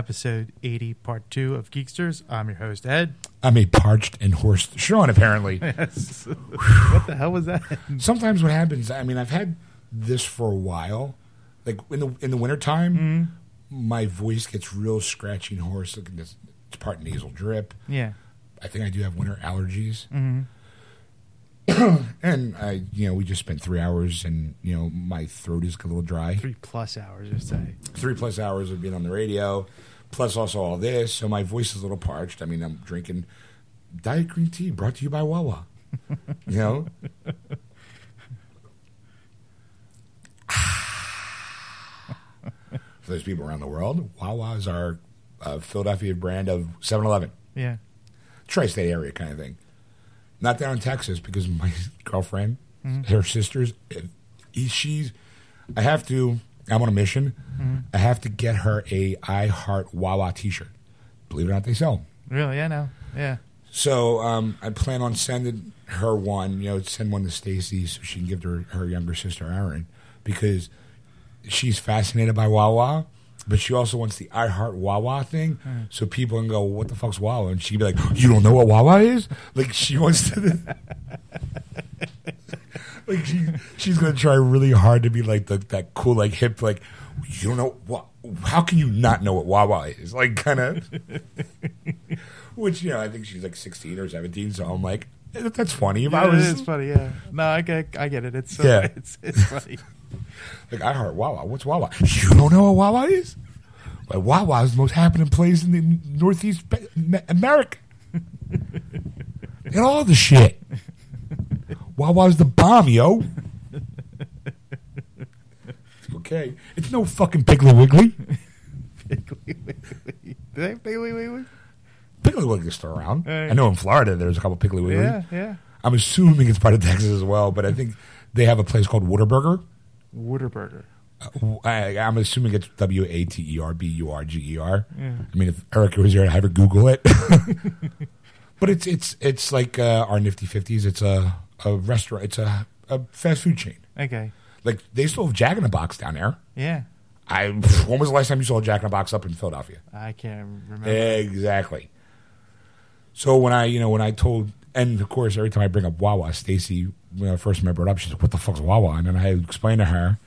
episode 80, part two of Geeksters. I'm your host, Ed. I'm a parched and hoarse Sean, apparently. Yes. what the hell was that? Sometimes what happens, I mean, I've had this for a while. Like in the in the wintertime, mm-hmm. my voice gets real scratchy and hoarse. Look at this. It's part nasal drip. Yeah. I think I do have winter allergies. Mm-hmm. and I, you know, we just spent three hours, and you know, my throat is a little dry. Three plus hours, or say. Three plus hours of being on the radio, plus also all this, so my voice is a little parched. I mean, I'm drinking diet green tea, brought to you by Wawa. you know, for those people around the world, Wawa is our uh, Philadelphia brand of 7-Eleven. Yeah. tri-state area kind of thing. Not down in Texas because my girlfriend, her sisters, she's. I have to. I'm on a mission. I have to get her a I Heart Wawa T-shirt. Believe it or not, they sell. 'em. Really? Yeah, no. Yeah. So um, I plan on sending her one. You know, send one to Stacy so she can give to her, her younger sister Erin because she's fascinated by Wawa. But she also wants the I Heart Wawa thing, so people can go, "What the fuck's Wawa?" And she'd be like, "You don't know what Wawa is?" Like she wants to. like she, she's gonna try really hard to be like the, that cool, like hip, like you don't know what? How can you not know what Wawa is? Like kind of. Which you know, I think she's like sixteen or seventeen, so I'm like, eh, that's funny. If I Yeah, was it's funny, yeah. No, I get, I get it. It's, uh, Yeah. it's, it's funny. like, I heard Wawa. What's Wawa? You don't know what Wawa is? Like, Wawa is the most happening place in the Northeast America. At all the shit. Wawa's the bomb, yo. okay, it's no fucking Piggly Wiggly. Piggly Wiggly. Do they have Piggly Wiggly? Piggly Wiggly's still around. I know in Florida there's a couple Piggly Wiggly. Yeah, yeah. I'm assuming it's part of Texas as well, but I think they have a place called Whataburger. Whataburger. I, I'm assuming it's W A T E R B U R G E R. I mean, if Eric was here, I'd have her Google it. but it's it's it's like uh, our Nifty Fifties. It's a a restaurant. It's a, a fast food chain. Okay. Like they still have Jack in the Box down there. Yeah. I when was the last time you saw a Jack in the Box up in Philadelphia? I can't remember. Exactly. So when I, you know, when I told, and of course, every time I bring up Wawa, Stacy, when I first remember it up, she's like, "What the fuck's Wawa?" And then I explained to her,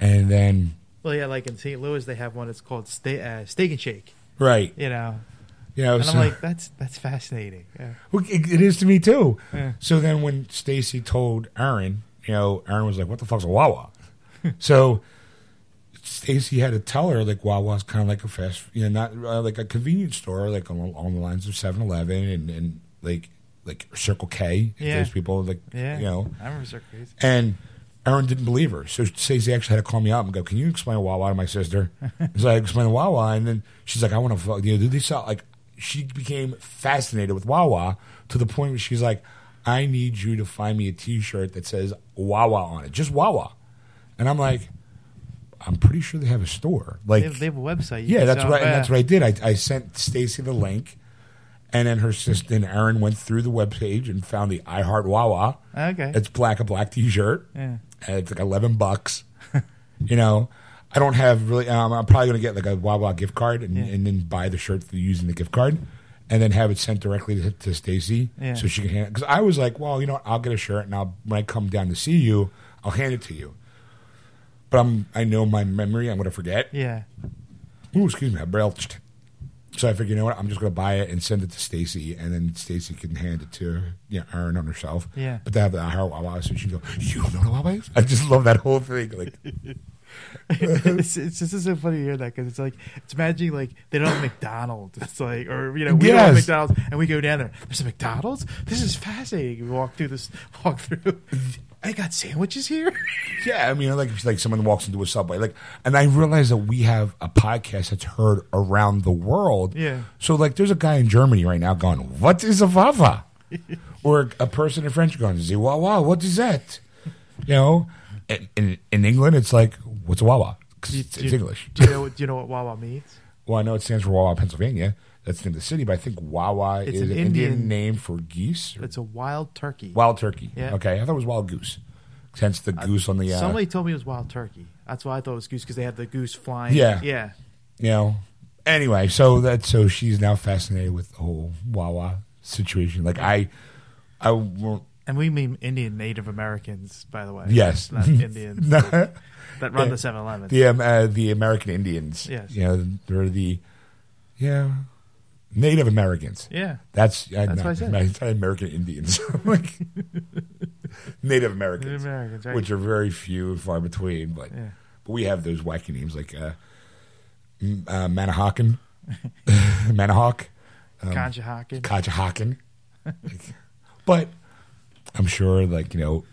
and then Well, yeah, like in St. Louis, they have one. It's called Steak, uh, steak and Shake. right, You know, you know, and so, I'm like, that's that's fascinating. Yeah. Well, it, it is to me too. Yeah. So then when Stacy told Erin, you know, Erin was like, "What the fuck's a Wawa?" so Stacy had to tell her like Wawa's kind of like a fast, you know, not uh, like a convenience store, like on, on the lines of 7-Eleven and and like like Circle K. Yeah. Those people like Yeah. you know. I remember Circle K. And Erin didn't believe her. So Stacey actually had to call me up and go, Can you explain Wawa to my sister? so I explained Wawa. And then she's like, I want to, fuck you know, do these sell? Like, she became fascinated with Wawa to the point where she's like, I need you to find me a t shirt that says Wawa on it, just Wawa. And I'm like, I'm pretty sure they have a store. Like, They have, they have a website. yeah, that's right. And that's what I did. I, I sent Stacy the link. And then her sister and Erin went through the webpage and found the I Heart Wawa. Okay. It's black, a black t shirt. yeah. And it's like 11 bucks. you know, I don't have really, um, I'm probably going to get like a Wawa gift card and, Yeah. and then buy the shirt through using the gift card and then have it sent directly to, to Stacy Yeah. so she can hand it. Because I was like, well, you know what? I'll get a shirt and I'll, when I come down to see you, I'll hand it to you. But I'm, I know my memory, I'm going to forget. Yeah. Ooh, excuse me, I belched. So I figured, you know what? I'm just going to buy it and send it to Stacy, and then Stacy can hand it to know, Erin on herself. Yeah. But they have the Wawa Wawa, so she can go, You know what Wawa is? I just love that whole thing. Like, it's, it's just so funny to hear that because it's like it's imagining like they don't have McDonald's. It's like or you know we don't have McDonald's and we go down there. There's a McDonald's. This is fascinating. We walk through this. Walk through. I got sandwiches here. yeah, I mean, like, like someone walks into a subway, like, and I realize that we have a podcast that's heard around the world. Yeah. So, like, there's a guy in Germany right now going, "What is a Wawa?" or a person in French going, "Zi Wawa, what is that?" You know, in, in in England, it's like, "What's a Wawa?" Do you- it's, do it's you- English. Do you know what? Do you know what Wawa means? Well, I know it stands for Wawa, Pennsylvania. That's the name of the city, but I think Wawa It's is an an Indian, Indian- name for geese. or It's a wild turkey. wild turkey. Yeah. Okay, I thought it was wild goose. Hence the goose on the. Uh, Somebody told me it was wild turkey. That's why I thought it was goose because they had the goose flying. Yeah. yeah. you know. Anyway, so that so she's now fascinated with the whole Wawa situation. Like I, I won't. And we mean Indian Native Americans, by the way. Yes. not Indians No. that run the 7-Eleven. the um, uh, the American Indians. Yes. you know they're the yeah Native Americans. Yeah, That's I, That's not, what I said. American Indians, like Native Americans, Native Americans, right? which are very few and far between. But yeah. but we have those wacky names like uh, uh, Manahawkin, Manahawk, um. Like, but I'm sure, like you know,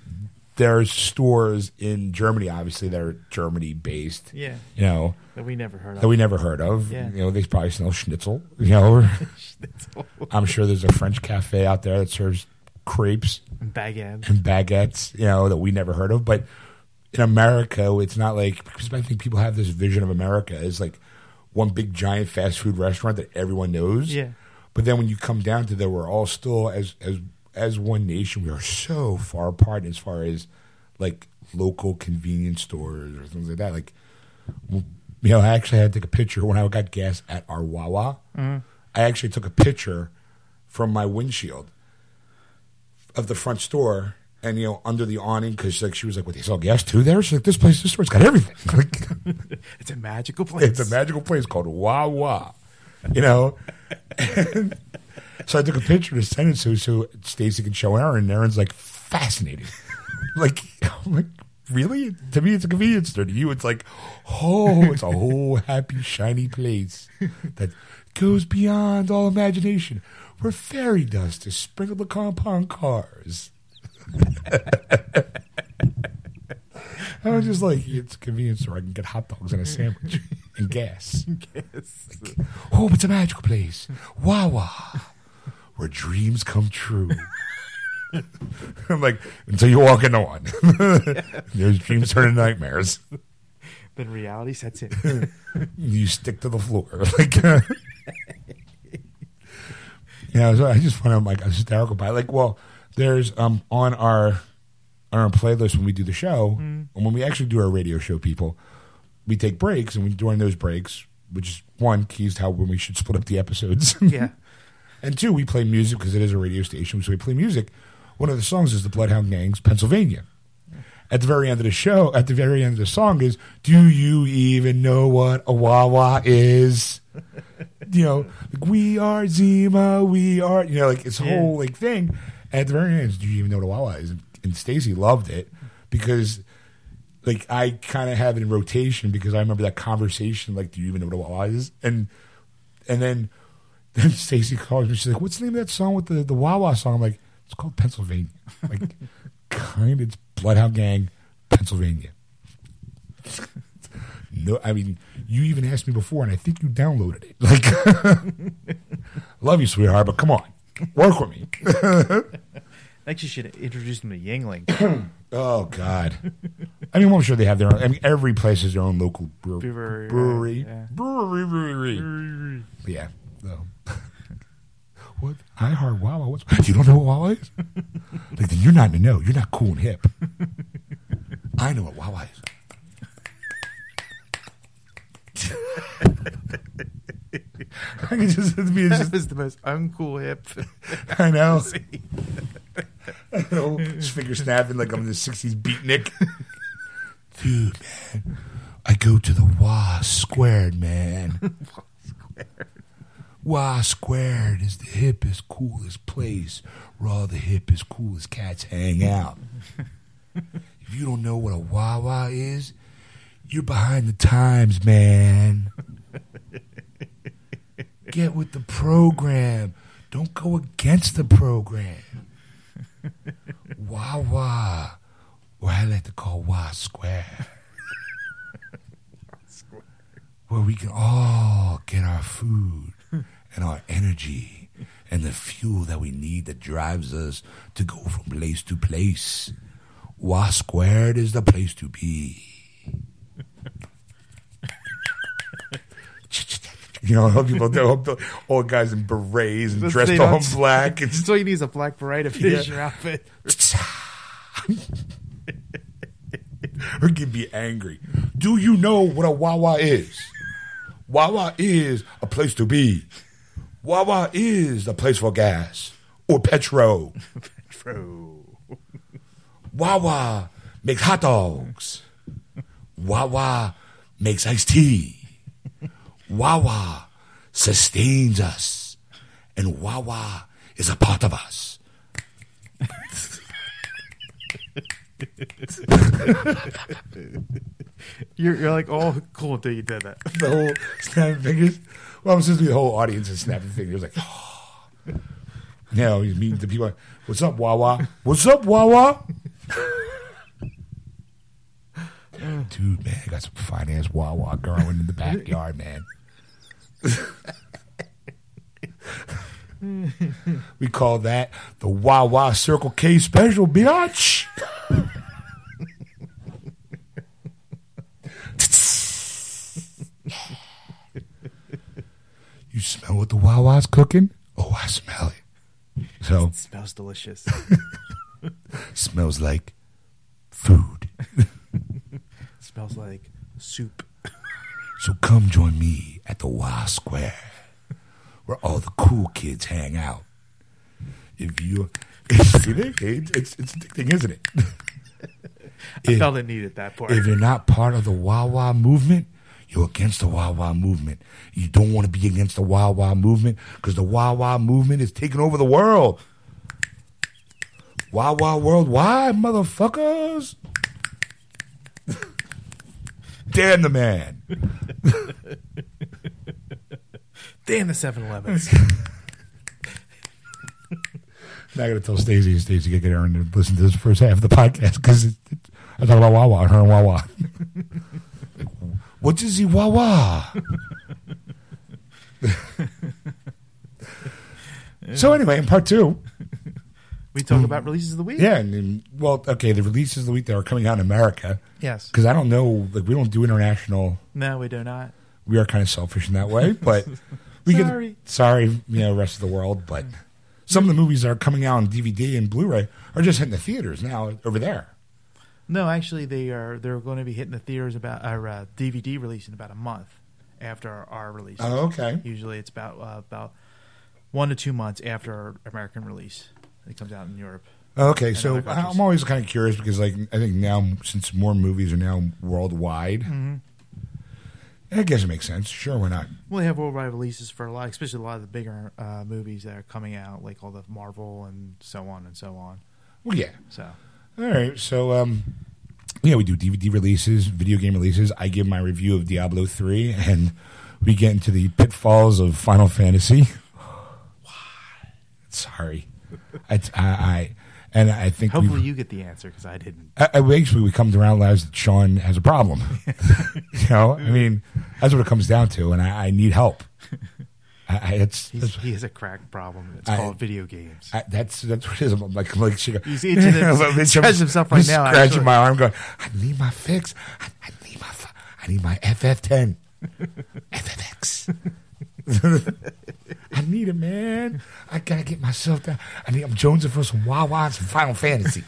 there's stores in Germany, obviously, that are Germany based. yeah, You know, that we never heard of. that we never heard of. Yeah. You know, they probably sell schnitzel. You know, or I'm sure there's a French cafe out there that serves crepes Baguette. and baguettes. You know, that we never heard of. But in America, it's not like because I think people have this vision of America as like one big giant fast food restaurant that everyone knows. Yeah. But then when you come down to that, we're all still as as as one nation. We are so far apart as far as like local convenience stores or things like that. Like, you know, I actually had to take a picture when I got gas at our Wawa. Mm-hmm. I actually took a picture from my windshield of the front store. And you know, under the awning, because like she was like, "What they sell gas too there?" She's like, "This place, this store's got everything." Like, It's a magical place. it's a magical place called Wawa, you know. And so I took a picture to send it to so Stacy can show Erin. And Erin's like fascinated, like I'm like really. To me, it's a convenience store. To you, it's like oh, it's a whole happy shiny place that goes beyond all imagination, where fairy dust is sprinkled upon cars. I was just like, it's a convenience store. I can get hot dogs and a sandwich and gas. Yes. Oh, it's a magical place. Wawa, where dreams come true. I'm like, until you walk into one. Those dreams turn into nightmares. then reality sets in. You stick to the floor. Like, uh, yeah, so I just find out like a hysterical by like, well, there's um on our on our playlist when we do the show, and when we actually do our radio show, people, we take breaks, and we during those breaks, which is one keys to how when we should split up the episodes. yeah. And two, we play music because it is a radio station, so we play music. One of the songs is the Bloodhound Gang's Pennsylvania. At the very end of the show, at the very end of the song is, Do you even know what a Wawa is? you know, like, we are Zima, we are, you know, like it's a Yeah. whole like thing. And at the very end, is, do you even know what a Wawa is? And, and Stacy loved it because like I kind of have it in rotation because I remember that conversation. Like, do you even know what a Wawa is? And and then then Stacy calls me. She's like, "What's the name of that song with the the Wawa song?" I'm like, "It's called Pennsylvania." Like, kind. It's Bloodhound Gang, Pennsylvania. no, I mean, you even asked me before, and I think you downloaded it. Like, love you, sweetheart, but come on, work with me. Next, you should introduce them to Yuengling. Oh God! I mean, well, I'm sure they have their own. I mean, every place has their own local brew- Brewery, brewery, yeah. brewery, brewery. Yeah. So. What? I heard Wawa. What's? You don't know what Wawa is? like, then you're not in the know. You're not cool and hip. I know what Wawa is. I can just be that just. was the most uncool hip. I know. I know. Just finger snapping like I'm in the '60s beatnik. Dude, man, I go to the Wah Squared, man. Wah Squared is the hippest, coolest place where all the hippest, coolest cats hang out. if you don't know what a Wawa is, you're behind the times, man. Get with the program. Don't go against the program. Wawa, or I like to call Wah Square. Where we can all get our food and our energy and the fuel that we need that drives us to go from place to place. Wah Squared is the place to be. You know, I hope people do old guys in berets and That's- dressed all in black. It's all you need is a black beret to finish your outfit. or get me angry. Do you know what a Wawa is? Wawa is a place to be. Wawa is the place for gas or petrol. True. Wawa makes hot dogs. Wawa makes iced tea. Wawa sustains us. And Wawa is a part of us. You're, you're like, oh, cool until you did that. The whole snapping fingers. Well, I'm supposed to be the whole audience is snapping fingers like, oh. You know, he's meeting the people. Like, What's up, Wawa? What's up, Wawa? Dude, man, I got some fine ass Wawa growing in the backyard, man. we call that the Wawa Circle K special, bitch. you smell what the Wawa's cooking? Oh, I smell it. So it smells delicious. smells like food. smells like soup. So come join me at the Y Square, where all the cool kids hang out. If you, it's, it's it's addicting, isn't it? I If- felt it needed that part. if you're not part of the Wawa movement, you're against the Wawa movement. You don't want to be against the Wawa movement because the Wawa movement is taking over the world. Wawa worldwide, motherfuckers. Damn the man. Damn the 7 Elevens. Now I got to tell Stacey, and Stacey, to get her and listen to this first half of the podcast because it, it, I talk about Wawa, and her and Wawa. What is he Wawa? so anyway, in part two, we talk hmm. about releases of the week. yeah, and, then- well, okay, the releases of the week that are coming out in America Yes. because I don't know, like we don't do international. No, we do not. We are kind of selfish in that way, but we Sorry. get sorry, you know, rest of the world, but. Some of the movies that are coming out on DVD and Blu-ray are just hitting the theaters now over there. No, actually, they are. They're going to be hitting the theaters about our uh, DVD release in about a month after our, our release. Oh, okay. Usually, it's about uh, about one to two months after our American release. It comes out in Europe. Okay, so. I'm always kind of curious because, like, I think now since more movies are now worldwide, Mm-hmm. I guess it makes sense. Sure, why not? Well, they have worldwide releases for a lot, especially a lot of the bigger uh, movies that are coming out, like all the Marvel and so on and so on. Well, yeah. So, All right, so um, yeah, we do DVD releases, video game releases. I give my review of Diablo three, and we get into the pitfalls of Final Fantasy. Sorry, I, I, I and I think hopefully, you get the answer because I didn't. I, I basically we come to realize that Sean has a problem. you know, I mean, that's what it comes down to, and I, I need help. I, it's, He's, he has a crack problem. It's I- called video games. I, that's that's what it is. I'm like, like she He's itching it- I'm he's scratching himself right now, Scratching actually. my arm, going, I need my fix. I, I need my, I need my FF10, FFX. I need it, man. I gotta get myself down. I need. I'm jonesing for some Wawa and some Final Fantasy.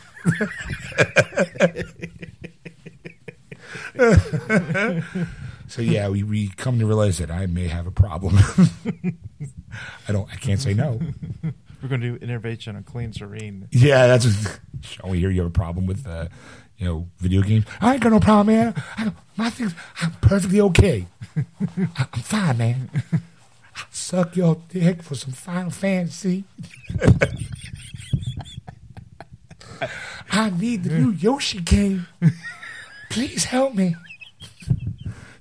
So yeah, we, we come to realize that I may have a problem. I don't. I can't say no. We're going to do intervention on Clean Serene. Yeah, that's. What, Sean, we hear you have a problem with, uh, you know, video games. I ain't got no problem, man. I, my things, I'm perfectly okay. I, I'm fine, man. I suck your dick for some Final Fantasy. I need the new Yoshi game. Please help me.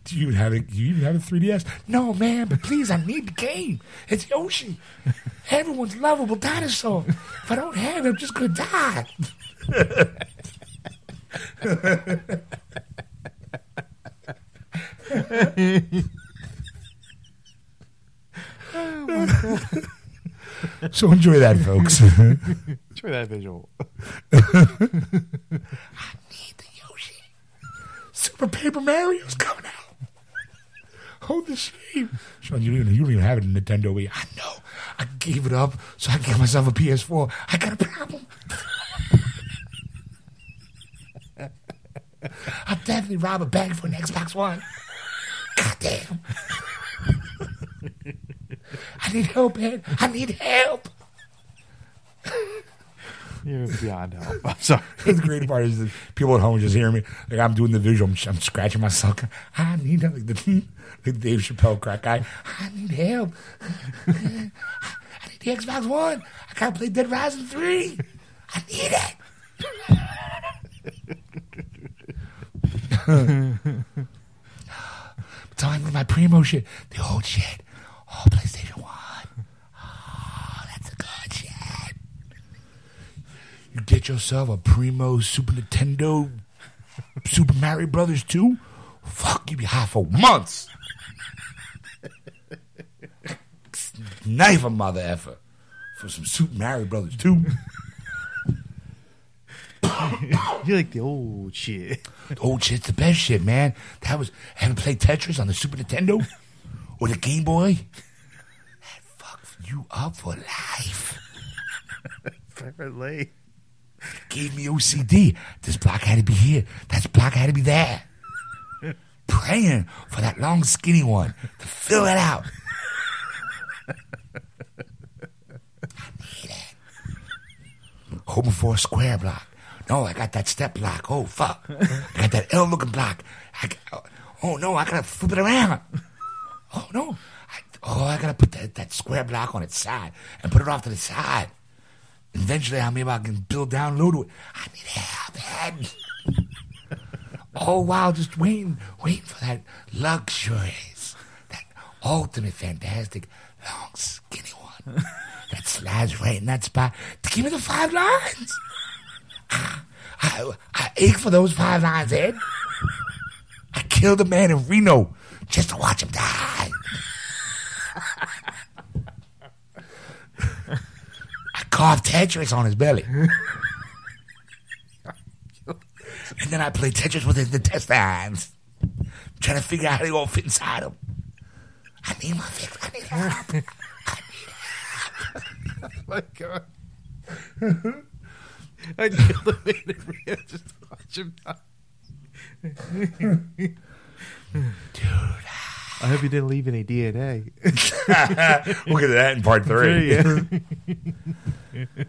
Do you even have a do you even have a 3DS? No, man, but please, I need the game. It's Yoshi. Everyone's lovable dinosaur. If I don't have it, I'm just gonna die. so enjoy that, folks. enjoy that visual. I need the Yoshi. Super Paper Mario's coming out. Hold the same. Sean, you don't, even, you don't even have a Nintendo Wii. I know. I gave it up so I can get myself a PS4. I got a problem. I'll definitely rob a bank for an Xbox One. God damn. I need help, man. I need help. You're beyond help. I'm sorry. the great part is that people at home just hear me. Like I'm doing the visual. I'm, I'm scratching myself. I need help. Like the, like Dave Chappelle crack guy. I need help. I need the Xbox One. I can't play Dead Rising 3. I need it. Time with my primo shit. The old shit. Oh, PlayStation 1. Oh, that's a good shit. You get yourself a primo Super Nintendo Super Mario Brothers 2? Fuck, you be high for months. Knife a mother effer for some Super Mario Brothers 2. You like the old shit. The old shit's the best shit, man. That was haven't played Tetris on the Super Nintendo or the Game Boy. That fucks you up for life. Apparently. Gave me OCD. This block had to be here. That block had to be there. Praying for that long skinny one to fill it out. Hoping for a square block. No, I got that step block. Oh fuck! I got that L looking block. I oh no, I gotta flip it around. Oh no! I, oh, I gotta put that, that square block on its side and put it off to the side. Eventually, I maybe I can build download it. I need help, man. oh wow, just waiting, waiting for that luxurious, that ultimate fantastic long skinny one that slides right in that spot to give me the five lines. I, I ache for those five lines, Ed. I killed a man in Reno just to watch him die. I carved Tetris on his belly. and then I played Tetris with his intestines, trying to figure out how they all fit inside him. I need my fix. I need help. I need Oh my god. I killed the man in Rio just watch him die. Dude. I hope you didn't leave any DNA. we'll get to that in part three. Yeah.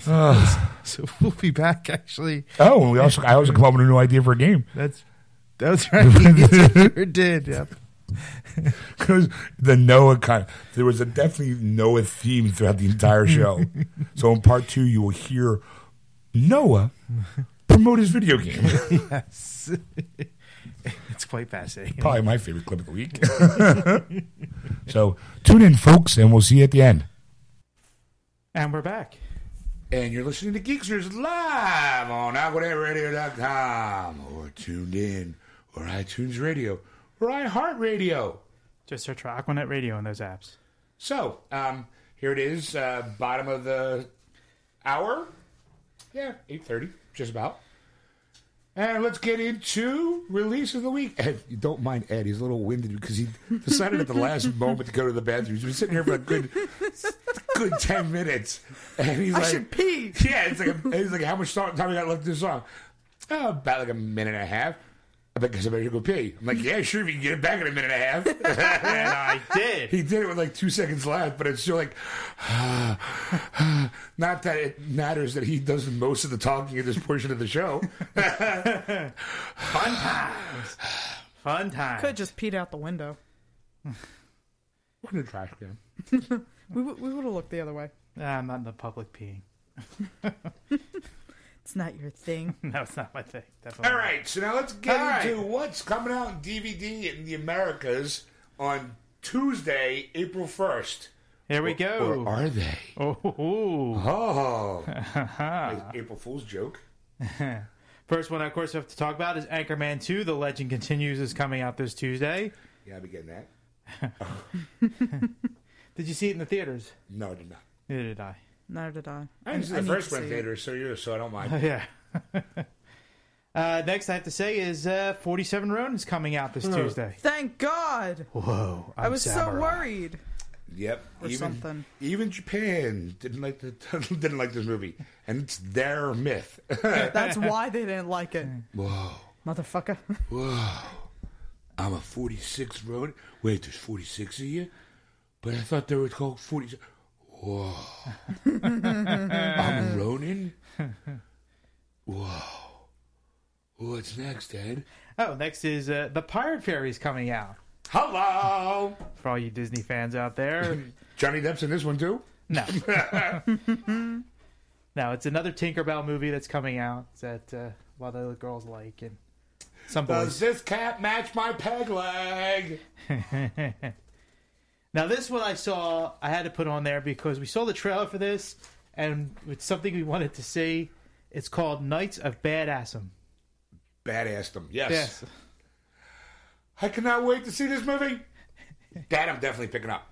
so we'll be back. Actually, Oh, and we also I also come up with a new idea for a game. that's that's right. I sure did. Yep. Because the Noah kind there was a definitely Noah theme throughout the entire show. so in part two, you will hear Noah promote his video game. Yes. It's quite fascinating. Probably my favorite clip of the week. so tune in, folks, and we'll see you at the end. And we're back. And you're listening to Geeksters live on AquanetRadio.com or tuned in or iTunes Radio or iHeartRadio. Just search for Aquanet Radio in those apps. So, um, here it is, uh, bottom of the hour. Yeah, 8.30, just about. And let's get into release of the week. Ed, you don't mind Ed. He's a little winded because he decided at the last moment to go to the bathroom. He's been sitting here for a good, good ten minutes, and he's I like, should pee. "Yeah." It's like, he's like, "How much time we got left in this song?" Oh, about like a minute and a half. I bet because I better go pee. I'm like, "Yeah, sure. If you can get it back in a minute and a half." And I did. He did it with like two seconds left, but it's still like, not that it matters that he does most of the talking in this portion of the show. Fun times. Fun times. Could just peed out the window. What a trash can. We, w- we would have looked the other way. Ah, I'm not in the public peeing. It's not your thing. No, it's not my thing. Definitely. All right, so now let's get All right. into what's coming out in DVD in the Americas on Tuesday, April 1st. Here we Or go. are they? Oh, Oh. April Fool's joke. First one, of course, we have to talk about is Anchorman 2. The Legend Continues is coming out this Tuesday. Yeah, I'll be getting that. Did you see it in the theaters? No, I did not. Neither did I. Neither did I. I didn't see the need first to one in see it. theater, so, yeah, so I don't mind. yeah. Uh, next, I have to say is uh, 47 Ronin's coming out this Tuesday. Thank God. Whoa. i was so worried. Yep. Or even, something. Even Japan didn't like the didn't like this movie, and it's their myth. That's why they didn't like it. Whoa, Motherfucker. whoa! I'm a 46 Ronin. Wait, there's 46 of you, but I thought they were called 40. Whoa! I'm Ronin. Whoa! What's next, Ed? Oh, next is uh, The Pirate Fairy's coming out. Hello, For all you Disney fans out there. Johnny Depp's in this one too. No. no, it's another Tinkerbell movie that's coming out that uh, a lot of the girls like. and Some Does boys. this cap match my peg leg? Now, this one I saw, I had to put on there because we saw the trailer for this, and it's something we wanted to see. It's called Knights of Badassdom. Badass them, yes. Yes. I cannot wait to see this movie. That I'm definitely picking up.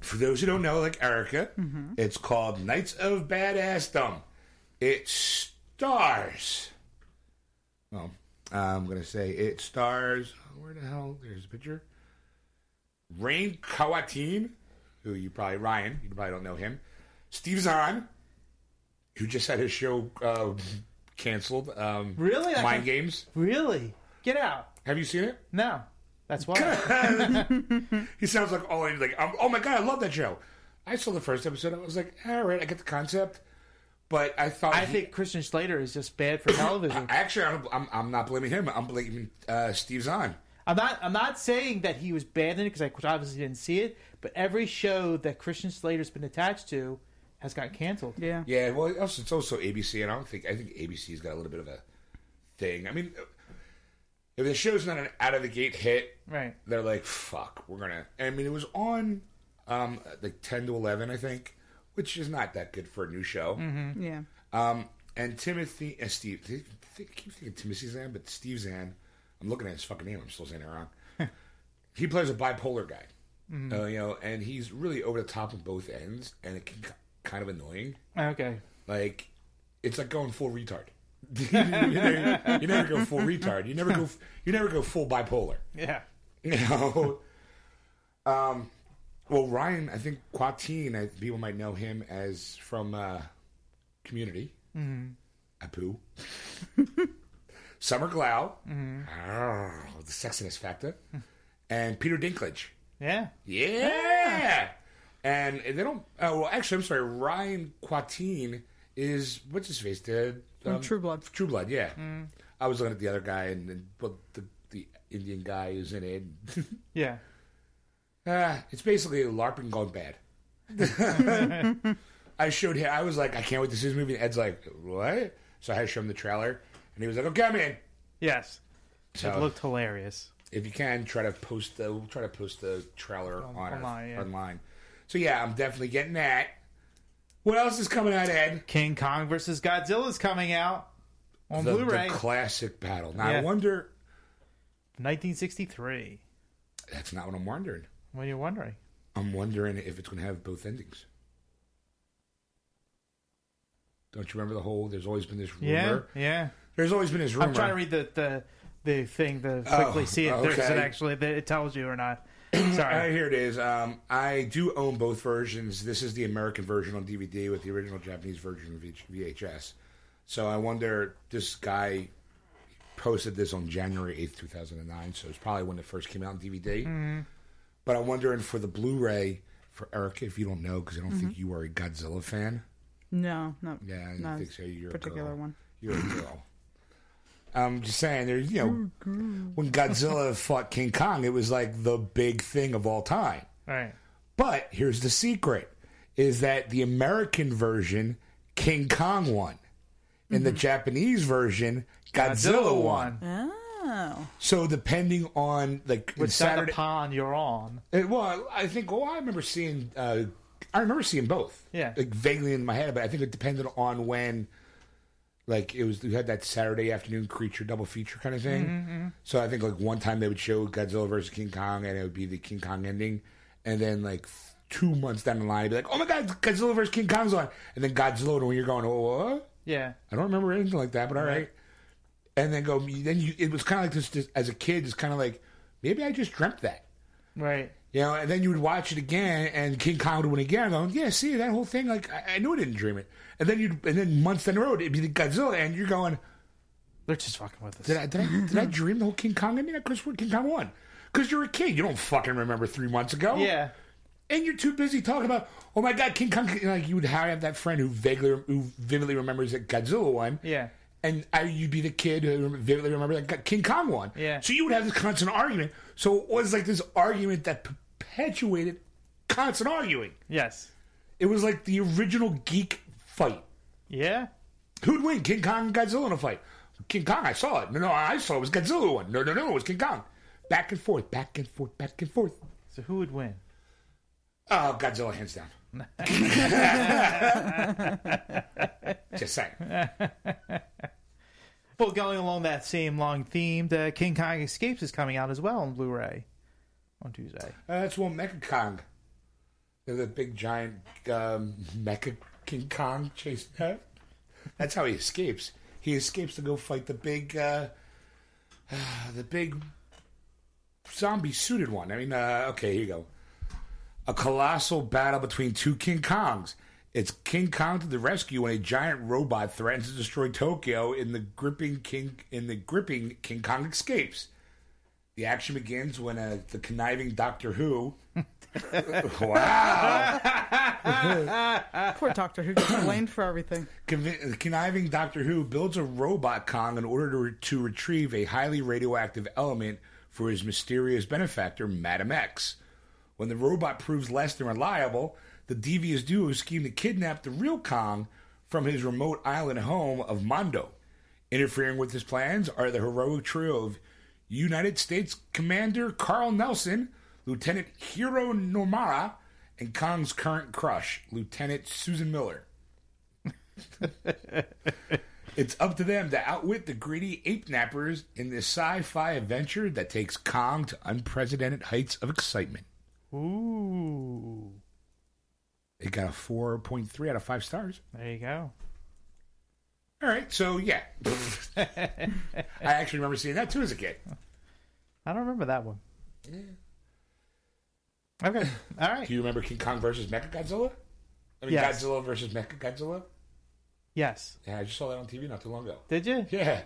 For those who don't know, like Erica, mm-hmm. it's called Knights of Badassdom. It stars. Well, I'm gonna say it stars. Where the hell? There's a picture. Rain Kwanten, who you probably Ryan, you probably don't know him. Steve Zahn, who just had his show uh, canceled. Um, Really? That Mind could- Games. Really? Get out. Have you seen it? No. That's why. He sounds like oh, like um, oh my god, I love that show. I saw the first episode. I was like, all right, I get the concept, but I thought I he- think Christian Slater is just bad for television. actually I'm, I'm, I'm not blaming him. I'm blaming uh, Steve Zahn. I'm not. I'm not saying that he was bad in it because I obviously didn't see it. But every show that Christian Slater's been attached to has got canceled. Yeah. Yeah, well, also, it's also ABC, and I don't think I think ABC's got a little bit of a thing. I mean, if the show's not an out of the gate hit, Right. they're like, "Fuck, we're gonna." I mean, it was on um, like ten to eleven, I think, which is not that good for a new show. Yeah. Um, and Timothy and Steve, I I keep thinking Timothy Zahn, but Steve Zahn. I'm looking at his fucking name. I'm still saying it wrong. he plays a bipolar guy, uh, you know, and he's really over the top on both ends, and it can kind of annoying. Okay. Like it's like going full retard. you, never, you never go full retard. You never go. You never go full bipolar. Yeah. You know. Um. Well, Ryan, I think Kwanten. I, people might know him as from uh, Community. Mm-hmm. Apu. Summer Glau. Arr, the sexiness factor. and Peter Dinklage. Yeah. Yeah. Ah. And they don't. Oh, well, actually, I'm sorry. Ryan Kwanten is what's his face? The From True Blood. True Blood. Yeah. Mm. I was looking at the other guy, and but the the Indian guy who's in it. Yeah. ah, it's basically LARPing gone bad. I showed him. I was like, I can't wait to see this movie. And Ed's like, what? So I had to show him the trailer, and he was like, oh, okay, I'm in. Yes. So It looked hilarious. if you can try to post the we'll try to post the trailer on, our- online, yeah. online. So yeah, I'm definitely getting that. What else is coming out, Ed? King Kong versus Godzilla is coming out on the, Blu-ray. the classic battle. Now I Yeah. wonder. 1963. That's not what I'm wondering. What are you wondering? I'm wondering if it's going to have both endings. Don't you remember the whole? There's always been this rumor. Yeah. Yeah. There's always been this rumor. I'm trying to read the the, the thing to Oh, quickly see if there's okay. it actually that it tells you or not. Uh, Sorry. here it is. Um, I do own both versions. This is the American version on DVD with the original Japanese version of V- VHS. So I wonder. This guy posted this on January eighth, two thousand and nine. So it's probably when it first came out on DVD. But I'm wondering for the Blu-ray for Erica, if you don't know, because I don't think you are a Godzilla fan. No, no. Yeah, I not think so. You're particular a girl. one. You're a girl. I'm just saying, there's you know, when Godzilla fought King Kong, it was like the big thing of all time. Right. But here's the secret: is that the American version, King Kong won, in the Japanese version, Godzilla, Godzilla won. won. Oh. So depending on like Which side of Saturday, the pond you're on? Uh, well, I think. Well, I remember seeing. Uh, I remember seeing both. Yeah. like vaguely in my head, but I think it depended on when. Like it was, you had that Saturday afternoon creature double feature kind of thing. Mm-hmm, So I think like one time they would show Godzilla versus King Kong, and it would be the King Kong ending, and then like two months down the line, it'd be like, "Oh my God, Godzilla versus King Kong's on," and then Godzilla, when you're going, "Oh, what?" Yeah. I don't remember anything like that, but all right. and then go. Then you, it was kind of like this, this as a kid. It's kind of like maybe I just dreamt that. Right. You know, and then you would watch it again, and King Kong would win again. Going, yeah, see that whole thing. Like I, I knew I didn't dream it. And then you, and then months down the road, it'd be the Godzilla, and you're going, They're just fucking with us. did I, did I, did I dream the whole King Kong? I mean, I could have King Kong won. Because you're a kid, you don't fucking remember three months ago. yeah. and you're too busy talking about, oh my god, King Kong. Like you would have that friend who vaguely, who vividly remembers that Godzilla won. Yeah. And I, you'd be the kid who vividly remember that King Kong won. Yeah. So you would have this constant argument. So it was like this argument that perpetuated constant arguing. Yes. It was like the original geek fight. Yeah. Who'd win, King Kong and Godzilla in a fight? King Kong, I saw it. No, no, I saw it. It was Godzilla won. No, no, no, it was King Kong. Back and forth, back and forth, back and forth. So who would win? Oh, Godzilla, hands down. Just saying. Well, going along that same long theme, the King Kong Escapes is coming out as well on Blu-ray on Tuesday. Uh, that's one Mecha Kong. The big giant um, Mecha King Kong chasing her. That's how he escapes. He escapes to go fight the big, uh, the big zombie suited one. I mean, uh, okay, here you go. A colossal battle between two King Kongs. It's King Kong to the rescue when a giant robot threatens to destroy Tokyo in the gripping King in the gripping King Kong escapes. The action begins when uh, the conniving Doctor Who. wow! Poor Doctor Who gets blamed for everything. Convi- conniving Doctor Who builds a robot Kong in order to, re- to retrieve a highly radioactive element for his mysterious benefactor, Madam X. When the robot proves less than reliable, the devious duo scheme to kidnap the real Kong from his remote island home of Mondo. Interfering with his plans are the heroic trio of United States Commander Carl Nelson, Lieutenant Hiro Nomura, and Kong's current crush, Lieutenant Susan Miller. It's up to them to outwit the greedy ape nappers in this sci-fi adventure that takes Kong to unprecedented heights of excitement. Ooh. It got a 4.3 out of 5 stars. There you go. All right, so yeah. I actually remember seeing that too as a kid. I don't remember that one. Okay. All right. Do you remember King Kong versus Mechagodzilla? I mean, Yes. Godzilla versus Mechagodzilla? Yes. Yeah, I just saw that on TV not too long ago. Did you? Yeah.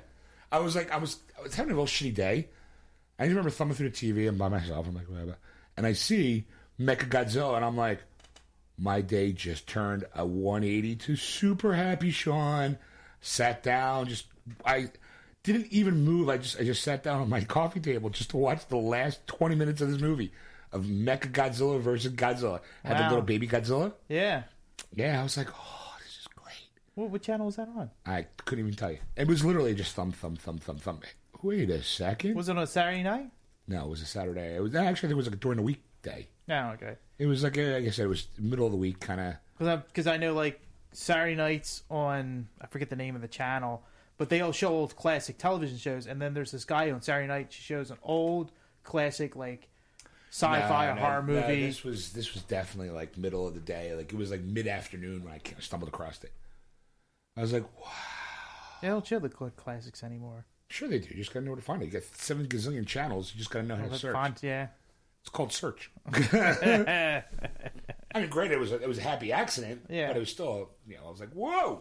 I was like, I was, I was having a real shitty day. I just remember thumbing through the TV and by myself. I'm like, whatever. And I see Mecha Godzilla, and I'm like, my day just turned a 180 to super happy, Sean. Sat down, just I didn't even move. I just I just sat down on my coffee table just to watch the last 20 minutes of this movie of Mecha Godzilla versus Godzilla. Had the little baby Godzilla. Yeah. Yeah, I was like, oh, this is great. What, what channel was that on? I couldn't even tell you. It was literally just thumb, thumb, thumb, thumb, thumb. Wait a second. Was it on a Saturday night? no, it was a Saturday. It was actually I think it was like during the weekday. No, okay. It was like like I said, it was middle of the week, kind of. Because I, know like Saturday nights on I forget the name of the channel, but they all show old classic television shows, and then there's this guy on Saturday night shows an old classic like sci-fi or horror movie. this was this was definitely like middle of the day. Like it was like mid afternoon when I stumbled across it. I was like, wow. They don't show the cl- classics anymore. Sure they do. You just gotta know where to find it. You got seven gazillion channels. You just gotta know how to search. fine, yeah. It's called search. I mean, great. It was a, it was a happy accident. Yeah. But it was still, you know, I was like, whoa.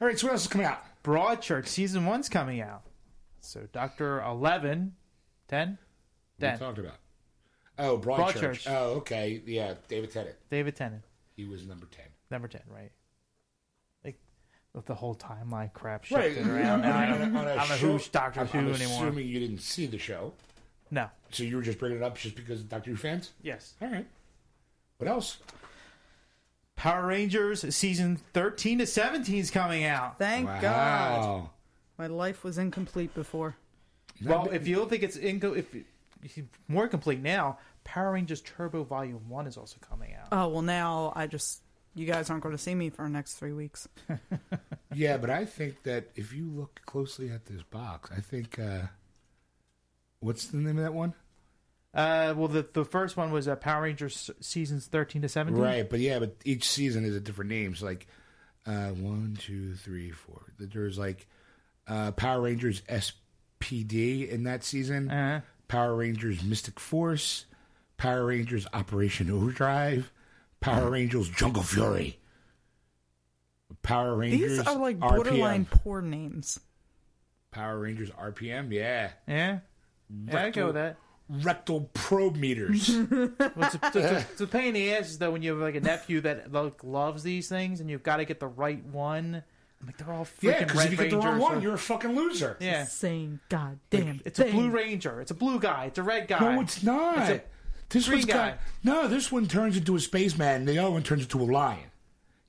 All right. So what else is coming out? Broadchurch season one's coming out. So Doctor Eleven, ten, What we ten. talked about? Oh, Broadchurch. Broadchurch. Oh, okay. Yeah, David Tennant. David Tennant, He was number ten. number ten, right? Like with the whole timeline crap Right. shifted around. Now I don't, On a I don't know show- who's Doctor I'm, Who I'm anymore. assuming you didn't see the show, No. so you were just bringing it up just because of Doctor Who fans. Yes. All right. What else? Power Rangers season thirteen to seventeen is coming out. Thank wow. God. My life was incomplete before. Well, if you don't think it's inco- if it's more complete now, Power Rangers Turbo Volume One is also coming out. Oh, well, now I just. You guys aren't going to see me for the next three weeks. Yeah, but I think that if you look closely at this box, I think uh, what's the name of that one? Uh, well, the the first one was uh, Power Rangers seasons thirteen to seventeen. Right, but yeah, but each season is a different name. So like uh, one, two, three, four. There's like uh, Power Rangers SPD in that season, Uh-huh. Power Rangers Mystic Force, Power Rangers Operation Overdrive, Power Rangers Jungle Fury, Power Rangers These are like RPM. borderline poor names. Power Rangers RPM, yeah. Yeah. Yeah, I go with that. Rectal probe meters. Well, it's, a, it's, a, it's a pain in the ass is though when you have like a nephew that like, loves these things and you've got to get the right one. I'm like they're all freaking yeah, because if you get the wrong Rangers one, or- you're a fucking loser. yeah. Same goddamn. It's a blue ranger. It's a blue guy. It's a red guy. No, it's not. It's a this green one's guy. got no. This one turns into a spaceman, and the other one turns into a lion.